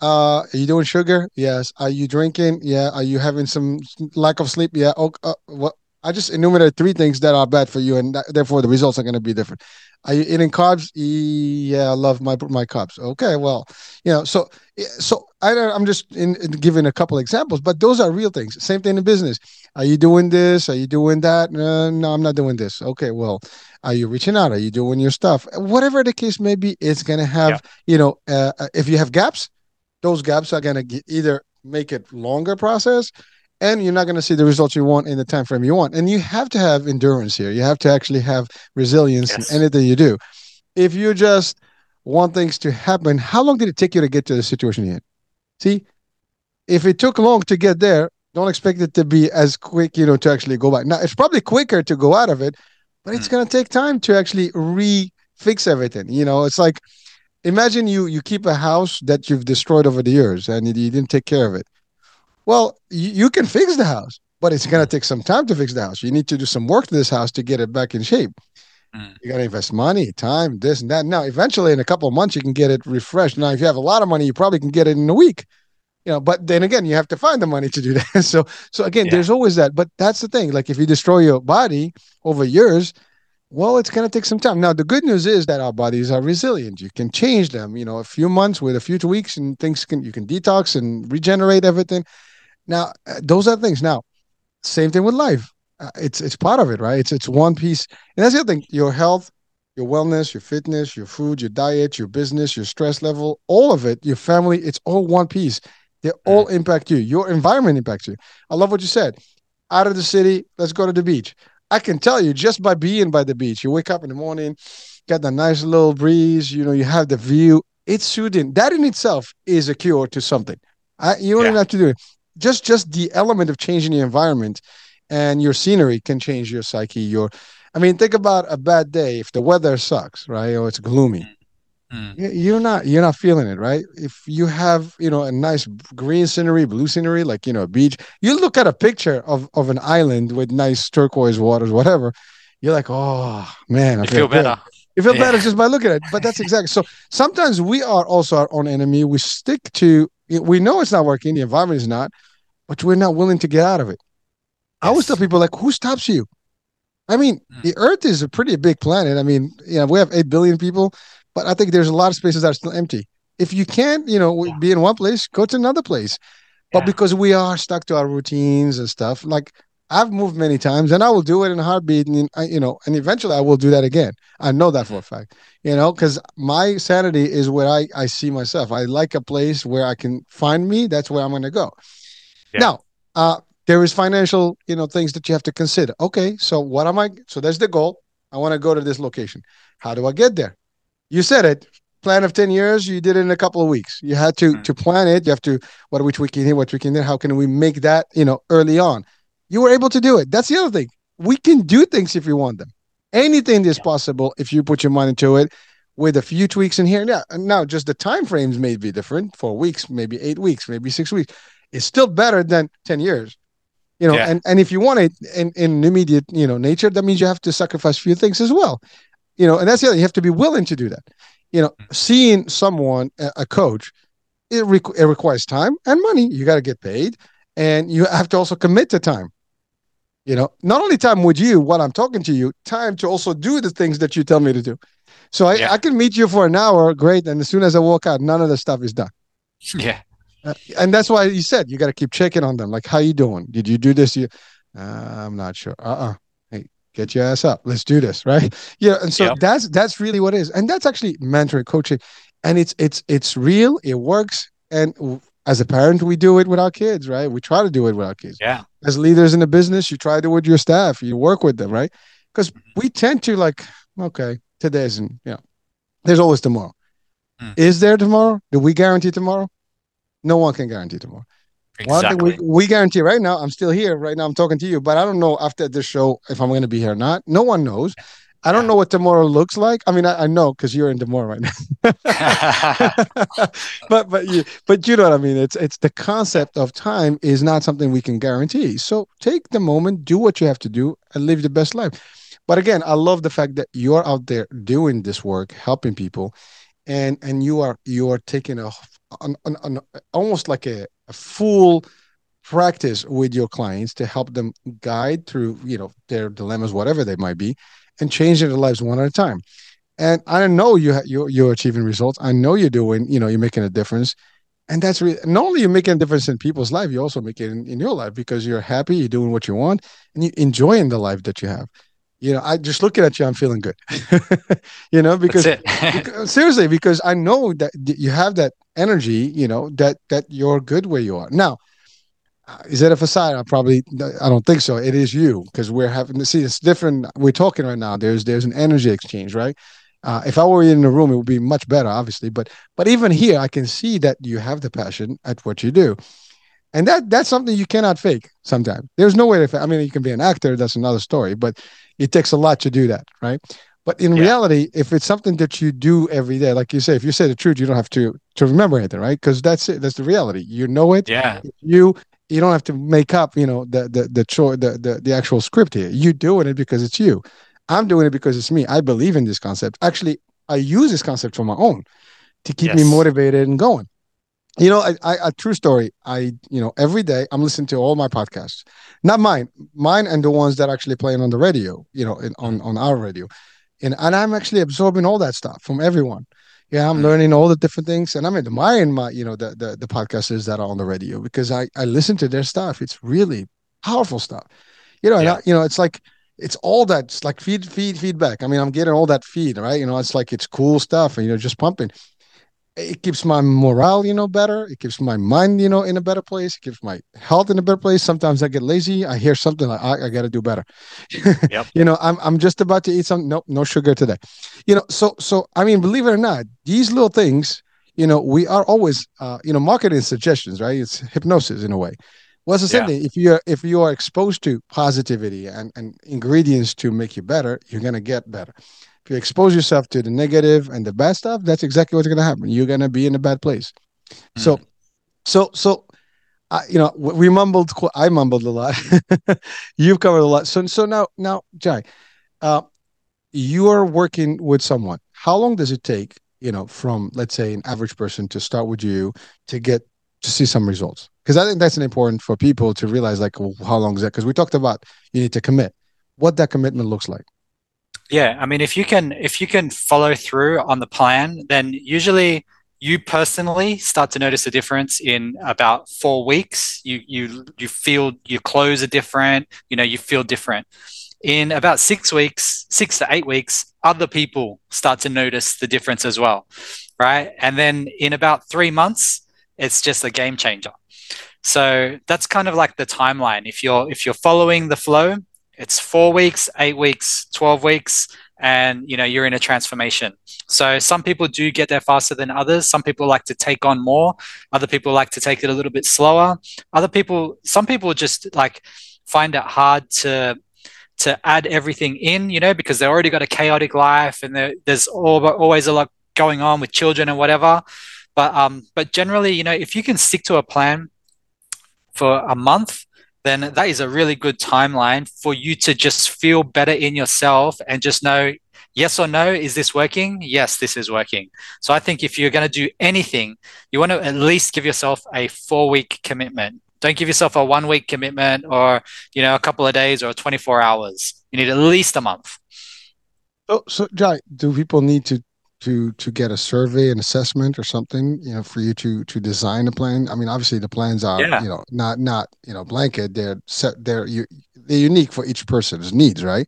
Uh, are you doing sugar? Yes. Are you drinking? Yeah. Are you having some lack of sleep? Yeah. Oh, uh, what? I just enumerated three things that are bad for you, and that, therefore the results are going to be different. Are you eating carbs? Yeah, I love my my carbs. Okay, well, you know, so so I don't, I'm just in, in giving a couple examples, but those are real things. Same thing in business. Are you doing this? Are you doing that? No, no, I'm not doing this. Okay, well, are you reaching out? Are you doing your stuff? Whatever the case may be, it's going to have, Yeah. you know, uh, uh, if you have gaps, those gaps are going to either make it longer process and you're not going to see the results you want in the time frame you want. And you have to have endurance here. You have to actually have resilience Yes. in anything you do. If you just want things to happen how long did it take you to get to the situation you're see if it took long to get there don't expect it to be as quick you know to actually go back now it's probably quicker to go out of it but it's Mm. going to take time to actually re-fix everything you know? It's like imagine you you keep a house that you've destroyed over the years and you, you didn't take care of it well you, you can fix the house but it's going to take some time to fix the house. You need to do some work to this house to get it back in shape. Mm. you got to invest money time this and that. Now eventually in a couple of months you can get it refreshed. Now if you have a lot of money you probably can get it in a week. You know but then again you have to find the money to do that. So so again Yeah. there's always that. But that's the thing. Like if you destroy your body over years well it's going to take some time. Now the good news is that our bodies are resilient. You can change them. You know a few months with a few weeks and things can you can detox and regenerate everything now uh, those are things. Now same thing with life. Uh, it's it's part of it right? It's it's one piece. And that's the other thing. Your health your wellness your fitness your food your diet your business your stress level all of it your family it's all one piece. They all impact you. Your environment impacts you. I love what you said. Out of the city let's go to the beach. I can tell you just by being by the beach you wake up in the morning got the nice little breeze you know you have the view. It's soothing. That in itself is a cure to something. I, you don't Yeah. even have to do it just just the element of changing the environment and your scenery can change your psyche your i mean think about a bad day if the weather sucks right or it's gloomy Mm. y- you're not you're not feeling it right if you have you know a nice green scenery blue scenery like you know a beach you look at a picture of of an island with nice turquoise waters whatever you're like oh man I feel good." better. you feel Yeah. better just by looking at it but that's exactly so sometimes we are also our own enemy we stick to we know it's not working the environment is not but we're not willing to get out of it. I always Yes. tell people like who stops you? I mean Mm. the earth is a pretty big planet. I mean you know we have 8 billion people but i think there's a lot of spaces that are still empty. If you can't you know Yeah. be in one place go to another place. But because we are stuck to our routines and stuff like i've moved many times and i will do it in a heartbeat and you know and eventually i will do that again. I know that for a fact you know because my sanity is where I, I see myself. I like a place where i can find me. That's where i'm going to go Yeah. now uh there is financial you know things that you have to consider. Okay so what am i so that's the goal. I want to go to this location. How do i get there? You said it plan of 10 years you did it in a couple of weeks. You had to Mm. to plan it you have to what are we tweaking here what we tweaking there how can we make that you know early on? You were able to do it. That's the other thing. We can do things if you want them. Anything is Yeah. possible if you put your mind into it with a few tweaks in here. And now just the time frames may be different. Four weeks maybe eight weeks maybe six weeks it's still better than 10 years. You know Yeah. and and if you want it in in immediate you know nature that means you have to sacrifice a few things as well. You know and that's the other you have to be willing to do that. You know mm-hmm. seeing someone a, a coach it, requ- it requires time and money. You got to get paid and you have to also commit to time. You know not only time with you while i'm talking to you time to also do the things that you tell me to do. So i, Yeah. I can meet you for an hour great and as soon as i walk out none of the stuff is done. Yeah. Uh, and that's why you said you got to keep checking on them. Like, how you doing? Did you do this? You, uh, I'm not sure. Uh, uh Hey, get your ass up. Let's do this, right? Yeah. And so Yep. that's that's really what it is, and that's actually mentoring, coaching, and it's it's it's real. It works, and as a parent, we do it with our kids, right? We try to do it with our kids. Yeah. As leaders in the business, you try to do it with your staff. You work with them, right? Because we tend to like, okay, today's and you know, there's always tomorrow. Mm. Is there tomorrow? Do we guarantee tomorrow? No one can guarantee tomorrow. One thing Exactly. we, we guarantee right now, I'm still here. Right now, I'm talking to you, but I don't know after this show if I'm going to be here or not. No one knows. I don't know what tomorrow looks like. I mean, I, I know because you're in tomorrow right now. but but you but you know what I mean. It's it's the concept of time is not something we can guarantee. So take the moment, do what you have to do, and live the best life. But again, I love the fact that you're out there doing this work, helping people, and and you are you are taking a an, an, an almost like a, a full practice with your clients to help them guide through you know their dilemmas whatever they might be and changing their lives one at a time. And I know you ha- you're, you're achieving results. I know you're doing, you know, you're making a difference. And that's really not only you're making a difference in people's life, you also make it in, in your life because you're happy, you're doing what you want, and you're enjoying the life that you have. You know, I just looking at you, I'm feeling good. you know, because, because seriously, because I know that you have that energy, you know, that that you're good where you are. Now, is it a facade? I probably I don't think so. It is you because we're having to see it's different. We're talking right now. There's there's an energy exchange, right? Uh, if I were in the room, it would be much better, obviously. But but even here, I can see that you have the passion at what you do, and that that's something you cannot fake. Sometimes there's no way to. I mean, you can be an actor. That's another story. But it takes a lot to do that, right? But in yeah. reality, if it's something that you do every day, like you say, if you say the truth, you don't have to to remember anything, right? Because that's it. That's the reality. You know it. Yeah. You you don't have to make up you know the the the cho- the, the the actual script here you're doing it because it's you i'm doing it because it's me i believe in this concept actually i use this concept for my own to keep yes. me motivated and going you know I, I a true story i you know every day i'm listening to all my podcasts. Not mine mine and the ones that actually playing on the radio you know in, on on our radio. And and i'm actually absorbing all that stuff from everyone. Yeah i'm mm. learning all the different things and i'm admiring my you know the, the the podcasters that are on the radio because i i listen to their stuff. It's really powerful stuff. You know yeah. I, you know it's like it's all that it's like feed feed feedback. I mean i'm getting all that feed right? You know it's like it's cool stuff and you know just pumping it keeps my morale, you know, better. It keeps my mind, you know, in a better place. It keeps my health in a better place. Sometimes I get lazy. I hear something like I, I got to do better. Yep. you know, I'm I'm just about to eat some. Nope, no sugar today. You know, so so I mean, believe it or not, these little things, you know, we are always, uh, you know, marketing suggestions, right? It's hypnosis in a way. Well, it's the same yeah. thing. If you're if you are exposed to positivity and and ingredients to make you better, you're gonna get better if you expose yourself to the negative and the bad stuff, that's exactly what's going to happen. You're going to be in a bad place. Mm. So, so, so, uh, you know, we mumbled. I mumbled a lot. You've covered a lot. So, so now, now, Jai, uh, you are working with someone. How long does it take? You know, from let's say an average person to start with you to get to see some results? Because I think that's important for people to realize, like, well, how long is that? Because we talked about you need to commit. What that commitment looks like yeah i mean if you can if you can follow through on the plan then usually you personally start to notice a difference in about four weeks. You you you feel your clothes are different you know you feel different. In about six weeks six to eight weeks other people start to notice the difference as well right? And then in about three months it's just a game changer. So that's kind of like the timeline. If you're if you're following the flow it's four weeks, eight weeks, 12 weeks, and you know you're in a transformation. So some people do get there faster than others. Some people like to take on more. Other people like to take it a little bit slower. Other people, some people just like find it hard to to add everything in, you know, because they already got a chaotic life and there's always a lot going on with children and whatever. But um, but generally, you know, if you can stick to a plan for a month, then that is a really good timeline for you to just feel better in yourself and just know yes or no is this working? Yes this is working. So i think if you're going to do anything you want to at least give yourself a four week commitment. Don't give yourself a one week commitment or you know a couple of days or 24 hours. You need at least a month. Oh so jai do people need to to to get a survey an assessment or something you know for you to to design a plan. I mean obviously the plans are yeah. you know not not you know blanket. They're set they're you they're unique for each person's needs right?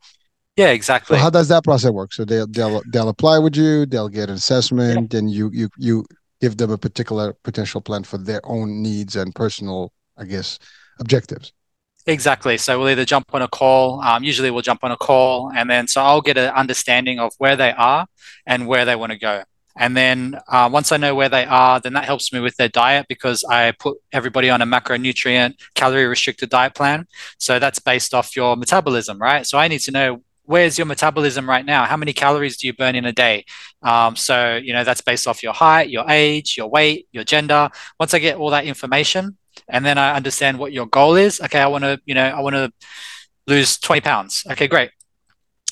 Yeah exactly. So how does that process work? So they'll they'll they'll apply with you they'll get an assessment yeah. and you you you give them a particular potential plan for their own needs and personal i guess objectives Exactly. So we'll either jump on a call. Um, usually we'll jump on a call, and then so I'll get an understanding of where they are and where they want to go. And then uh, once I know where they are, then that helps me with their diet because I put everybody on a macronutrient, calorie restricted diet plan. So that's based off your metabolism, right? So I need to know where's your metabolism right now? How many calories do you burn in a day? Um, so, you know, that's based off your height, your age, your weight, your gender. Once I get all that information and then I understand what your goal is, okay, I want to, you know, I want to lose 20 pounds. Okay, great.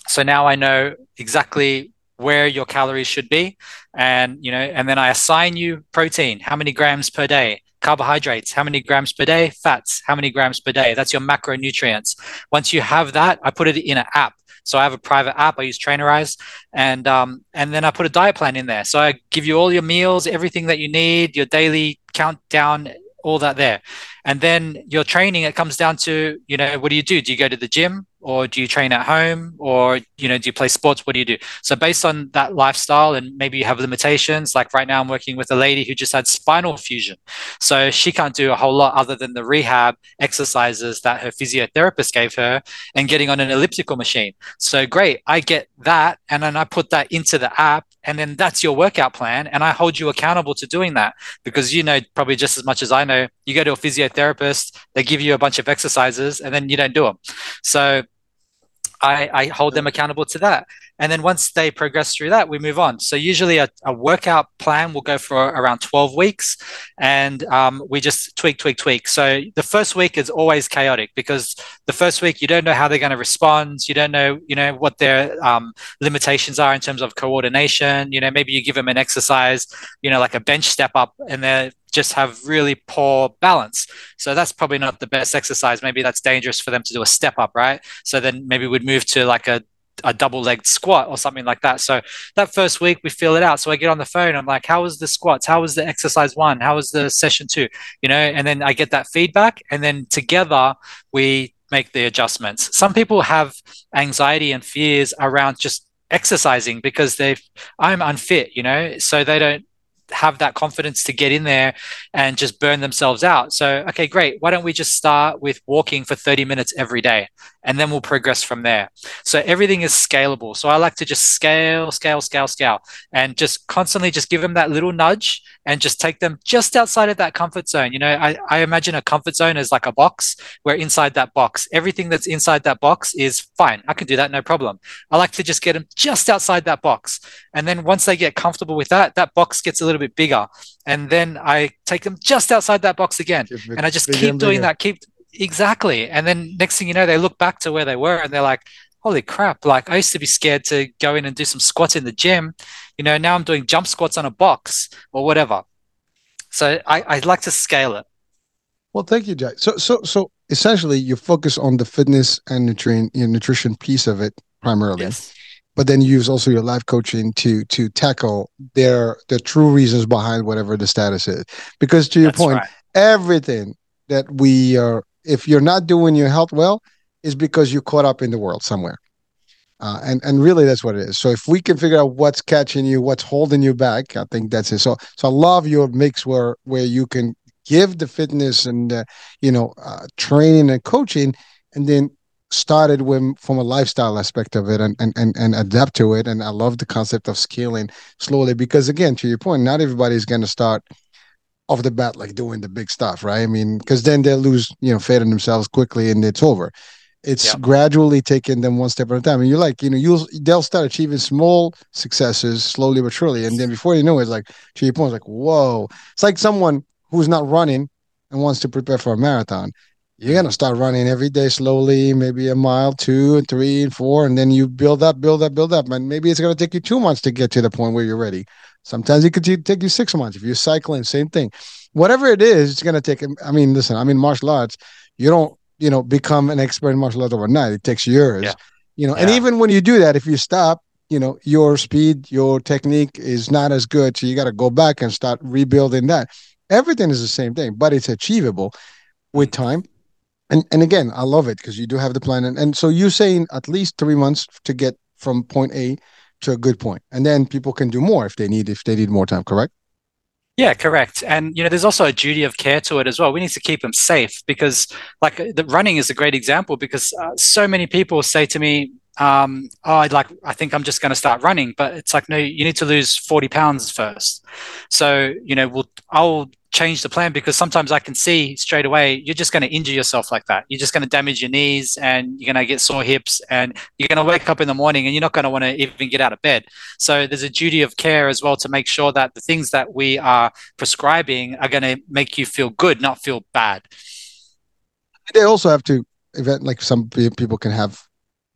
So now I know exactly where your calories should be and you know and then i assign you protein. How many grams per day? Carbohydrates. How many grams per day? Fats. How many grams per day? That's your macronutrients. Once you have that i put it in an app. So I have a private app. I use Trainerize, and um, and then I put a diet plan in there. So I give you all your meals, everything that you need, your daily countdown, all that there. And then your training, it comes down to, you know, what do you do? Do you go to the gym? or do you train at home or you know do you play sports what do you do so based on that lifestyle and maybe you have limitations like right now i'm working with a lady who just had spinal fusion so she can't do a whole lot other than the rehab exercises that her physiotherapist gave her and getting on an elliptical machine so great i get that and then i put that into the app and then that's your workout plan and i hold you accountable to doing that because you know probably just as much as i know you go to a physiotherapist they give you a bunch of exercises and then you don't do them so I, I, hold them accountable to that. And then once they progress through that, we move on. So usually a, a workout plan will go for around 12 weeks and um, we just tweak, tweak, tweak. So the first week is always chaotic because the first week you don't know how they're going to respond. You don't know, you know, what their um, limitations are in terms of coordination. You know, maybe you give them an exercise, you know, like a bench step up and they're just have really poor balance. So that's probably not the best exercise. Maybe that's dangerous for them to do a step up, right? So then maybe we'd move to like a a double legged squat or something like that. So that first week we feel it out. So I get on the phone. I'm like, how was the squats? How was the exercise one? How was the session two? You know, and then I get that feedback. And then together we make the adjustments. Some people have anxiety and fears around just exercising because they've, I'm unfit, you know, so they don't have that confidence to get in there and just burn themselves out. So, okay, great. Why don't we just start with walking for 30 minutes every day? and then we'll progress from there. So everything is scalable. So I like to just scale, scale, scale, scale, and just constantly just give them that little nudge and just take them just outside of that comfort zone. You know, I, I imagine a comfort zone is like a box where inside that box, everything that's inside that box is fine. I can do that, no problem. I like to just get them just outside that box. And then once they get comfortable with that, that box gets a little bit bigger. And then I take them just outside that box again. And I just keep doing that, keep Exactly. And then next thing you know, they look back to where they were and they're like, holy crap, like I used to be scared to go in and do some squats in the gym. You know, now I'm doing jump squats on a box or whatever. So I, I like to scale it. Well, thank you, Jack. So, so, so essentially, you focus on the fitness and nutrient, your nutrition piece of it primarily, yes. but then you use also your life coaching to to tackle their the true reasons behind whatever the status is. Because to your That's point, right. everything that we are if you're not doing your health well, is because you're caught up in the world somewhere. Uh, and and really that's what it is. So if we can figure out what's catching you, what's holding you back, I think that's it. So so I love your mix where where you can give the fitness and uh, you know uh, training and coaching, and then started with from a lifestyle aspect of it and, and and and adapt to it. And I love the concept of scaling slowly because again, to your point, not everybody's going to start off the bat like doing the big stuff, right? I mean, because then they'll lose, you know, faith in themselves quickly and it's over. It's gradually taking them one step at a time. And you're like, you know, you'll they'll start achieving small successes slowly but surely. And then before you know it, it's like to your point, it's like, whoa. It's like someone who's not running and wants to prepare for a marathon. You're gonna start running every day slowly, maybe a mile, two and three and four, and then you build up, build up, build up. And maybe it's gonna take you two months to get to the point where you're ready. Sometimes it could take you six months. If you're cycling, same thing. Whatever it is, it's going to take. I mean, listen, I mean, martial arts, you don't, you know, become an expert in martial arts overnight. It takes years. Yeah. You know, yeah. and even when you do that, if you stop, you know, your speed, your technique is not as good. So you got to go back and start rebuilding that. Everything is the same thing, but it's achievable with mm. time. And and again, I love it because you do have the plan. And, and so you're saying at least three months to get from point A to a good point and then people can do more if they need if they need more time correct yeah, correct. And you know, there's also a duty of care to it as well. We need to keep them safe because, like, the running is a great example because uh, so many people say to me, um, "Oh, I'd like, I think I'm just going to start running," but it's like, no, you need to lose 40 pounds first. So, you know, we'll, I'll change the plan because sometimes I can see straight away you're just going to injure yourself like that. You're just going to damage your knees and you're going to get sore hips and you're going to wake up in the morning and you're not going to want to even get out of bed. So there's a duty of care as well to make sure that the things that we are prescribing are going to make you feel good, not feel bad. They also have to event like some people can have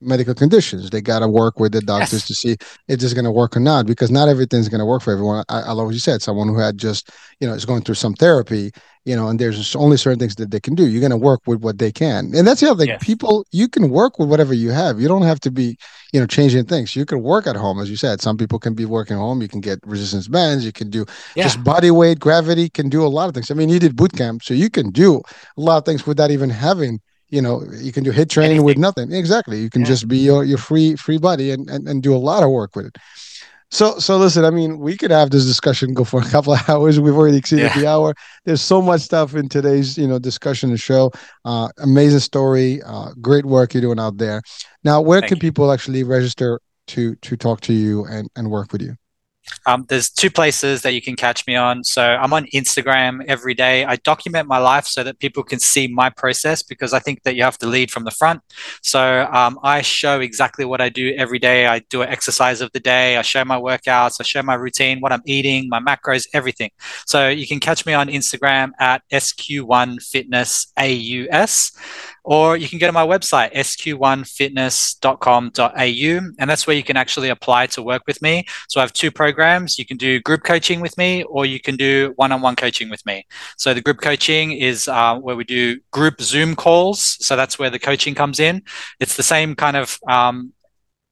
medical conditions. They got to work with the doctors yes. to see if it's going to work or not, because not everything's going to work for everyone. I, I love what you said. Someone who had just, you know, is going through some therapy, you know, and there's only certain things that they can do. You're going to work with what they can. And that's the other thing. Yes. People, you can work with whatever you have. You don't have to be, you know, changing things. You can work at home, as you said. Some people can be working home. You can get resistance bands. You can do yeah. just body weight, gravity, can do a lot of things. I mean, you did boot camp, so you can do a lot of things without even having you know you can do HIIT training Anything. with nothing exactly you can yeah. just be your, your free free body and, and and do a lot of work with it so so listen i mean we could have this discussion go for a couple of hours we've already exceeded yeah. the hour there's so much stuff in today's you know discussion and show uh amazing story uh great work you're doing out there now where Thank can you. people actually register to to talk to you and and work with you um, there's two places that you can catch me on. So I'm on Instagram every day. I document my life so that people can see my process because I think that you have to lead from the front. So um, I show exactly what I do every day. I do an exercise of the day. I show my workouts. I show my routine, what I'm eating, my macros, everything. So you can catch me on Instagram at SQ1FitnessAUS or you can go to my website, sq1fitness.com.au, and that's where you can actually apply to work with me. So I have two programs. You can do group coaching with me, or you can do one on one coaching with me. So the group coaching is uh, where we do group Zoom calls. So that's where the coaching comes in. It's the same kind of um,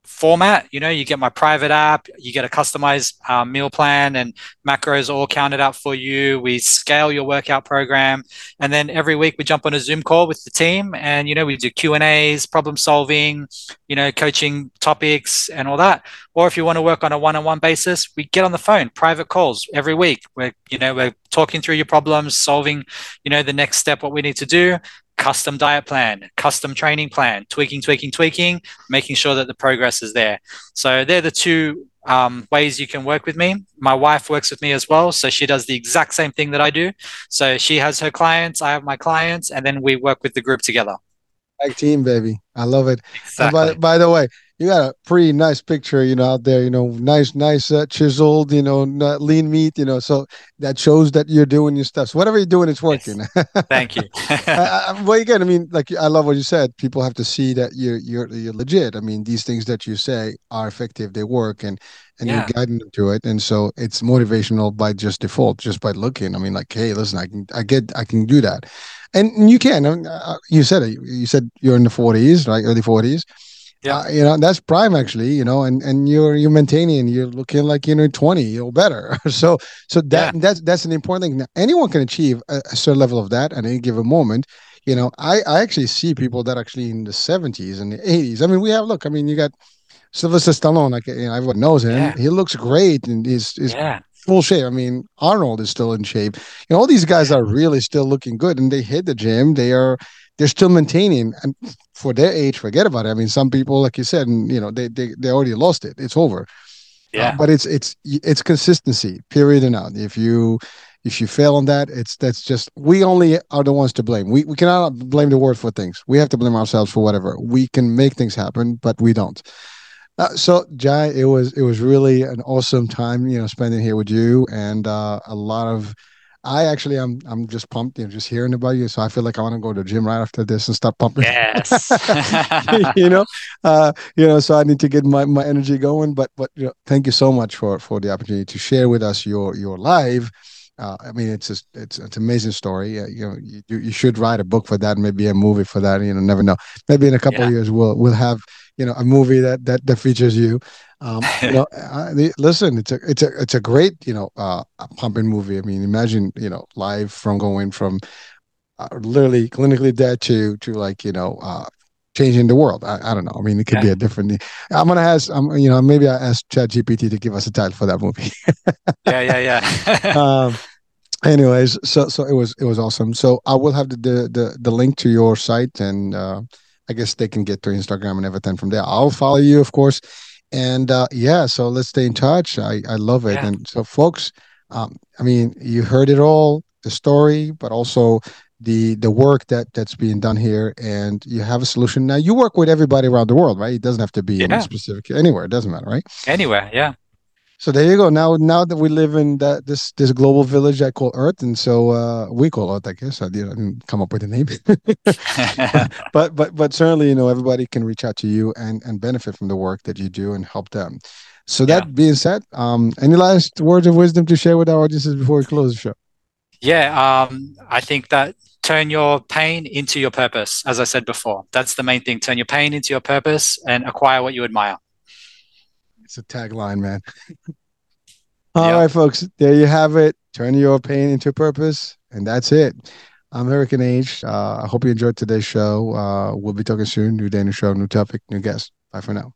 format. You know, you get my private app, you get a customized uh, meal plan and macros all counted out for you. We scale your workout program, and then every week we jump on a Zoom call with the team, and you know we do Q and A's, problem solving, you know, coaching topics and all that. Or if you want to work on a one-on-one basis, we get on the phone, private calls every week. We're you know we're talking through your problems, solving you know the next step, what we need to do, custom diet plan, custom training plan, tweaking, tweaking, tweaking, making sure that the progress is there. So they're the two um, ways you can work with me. My wife works with me as well. So she does the exact same thing that I do. So she has her clients, I have my clients, and then we work with the group together. Tag team, baby. I love it. Exactly. By, by, the way, you got a pretty nice picture, you know, out there. You know, nice, nice uh, chiseled, you know, lean meat. You know, so that shows that you're doing your stuff. So whatever you're doing, it's working. Yes. Thank you. uh, well, again, I mean, like I love what you said. People have to see that you're you're you're legit. I mean, these things that you say are effective. They work, and and yeah. you're guiding them to it. And so it's motivational by just default, just by looking. I mean, like, hey, listen, I can, I get, I can do that, and you can. Uh, you said it. You said you're in the 40s, right? Early 40s yeah uh, you know that's prime actually you know and and you're you're maintaining you're looking like you know 20 or better so so that yeah. that's that's an important thing now, anyone can achieve a, a, certain level of that at any given moment you know i i actually see people that actually in the 70s and the 80s i mean we have look i mean you got Sylvester Stallone, like you know, everyone knows him. Yeah. He looks great and he's, he's yeah. full shape. I mean, Arnold is still in shape. You know, all these guys are really still looking good, and they hit the gym. They are they're still maintaining and for their age forget about it. I mean some people like you said and you know they they, they already lost it. It's over. Yeah. Uh, but it's it's it's consistency period and out. If you if you fail on that it's that's just we only are the ones to blame. We, we cannot blame the world for things. We have to blame ourselves for whatever. We can make things happen but we don't. Uh, so jai it was it was really an awesome time you know spending here with you and uh, a lot of I actually I'm I'm just pumped, you know, just hearing about you. So I feel like I want to go to the gym right after this and start pumping. Yes. you know, uh, you know, so I need to get my, my energy going. But but you know, thank you so much for for the opportunity to share with us your your live. Uh, I mean, it's just it's it's an amazing story. Uh, you know, you you should write a book for that, maybe a movie for that. You know, never know. Maybe in a couple yeah. of years we'll we'll have you know a movie that that that features you. Um, you know, I, listen, it's a it's a it's a great you know uh, pumping movie. I mean, imagine you know live from going from uh, literally clinically dead to to like you know uh, changing the world. I, I don't know. I mean, it could yeah. be a different. I'm gonna ask. Um, you know, maybe I ask Chat GPT to give us a title for that movie. yeah, yeah, yeah. um, anyways, so so it was it was awesome. So I will have the the the, the link to your site, and uh, I guess they can get to Instagram and everything from there. I'll follow you, of course and uh, yeah, so let's stay in touch. I, I love it. Yeah. And so, folks, um, I mean, you heard it all. the story, but also the the work that that's being done here and you have a solution now you work with everybody around the world right it doesn't have to be yeah. in specific anywhere it doesn't matter right anywhere yeah so there you go now now that we live in that this this global village i call earth and so uh we call earth i guess i didn't come up with a name but but but certainly you know everybody can reach out to you and and benefit from the work that you do and help them so that yeah. being said um any last words of wisdom to share with our audiences before we close the show yeah um i think that turn your pain into your purpose. As I said before, that's the main thing. Turn your pain into your purpose and acquire what you admire. It's a tagline, man. All right, folks. There you have it. Turn your pain into purpose. And that's it. I'm Hurricane Age. Uh, I hope you enjoyed today's show. Uh, we'll be talking soon. New day, new show, new topic, new guest. Bye for now.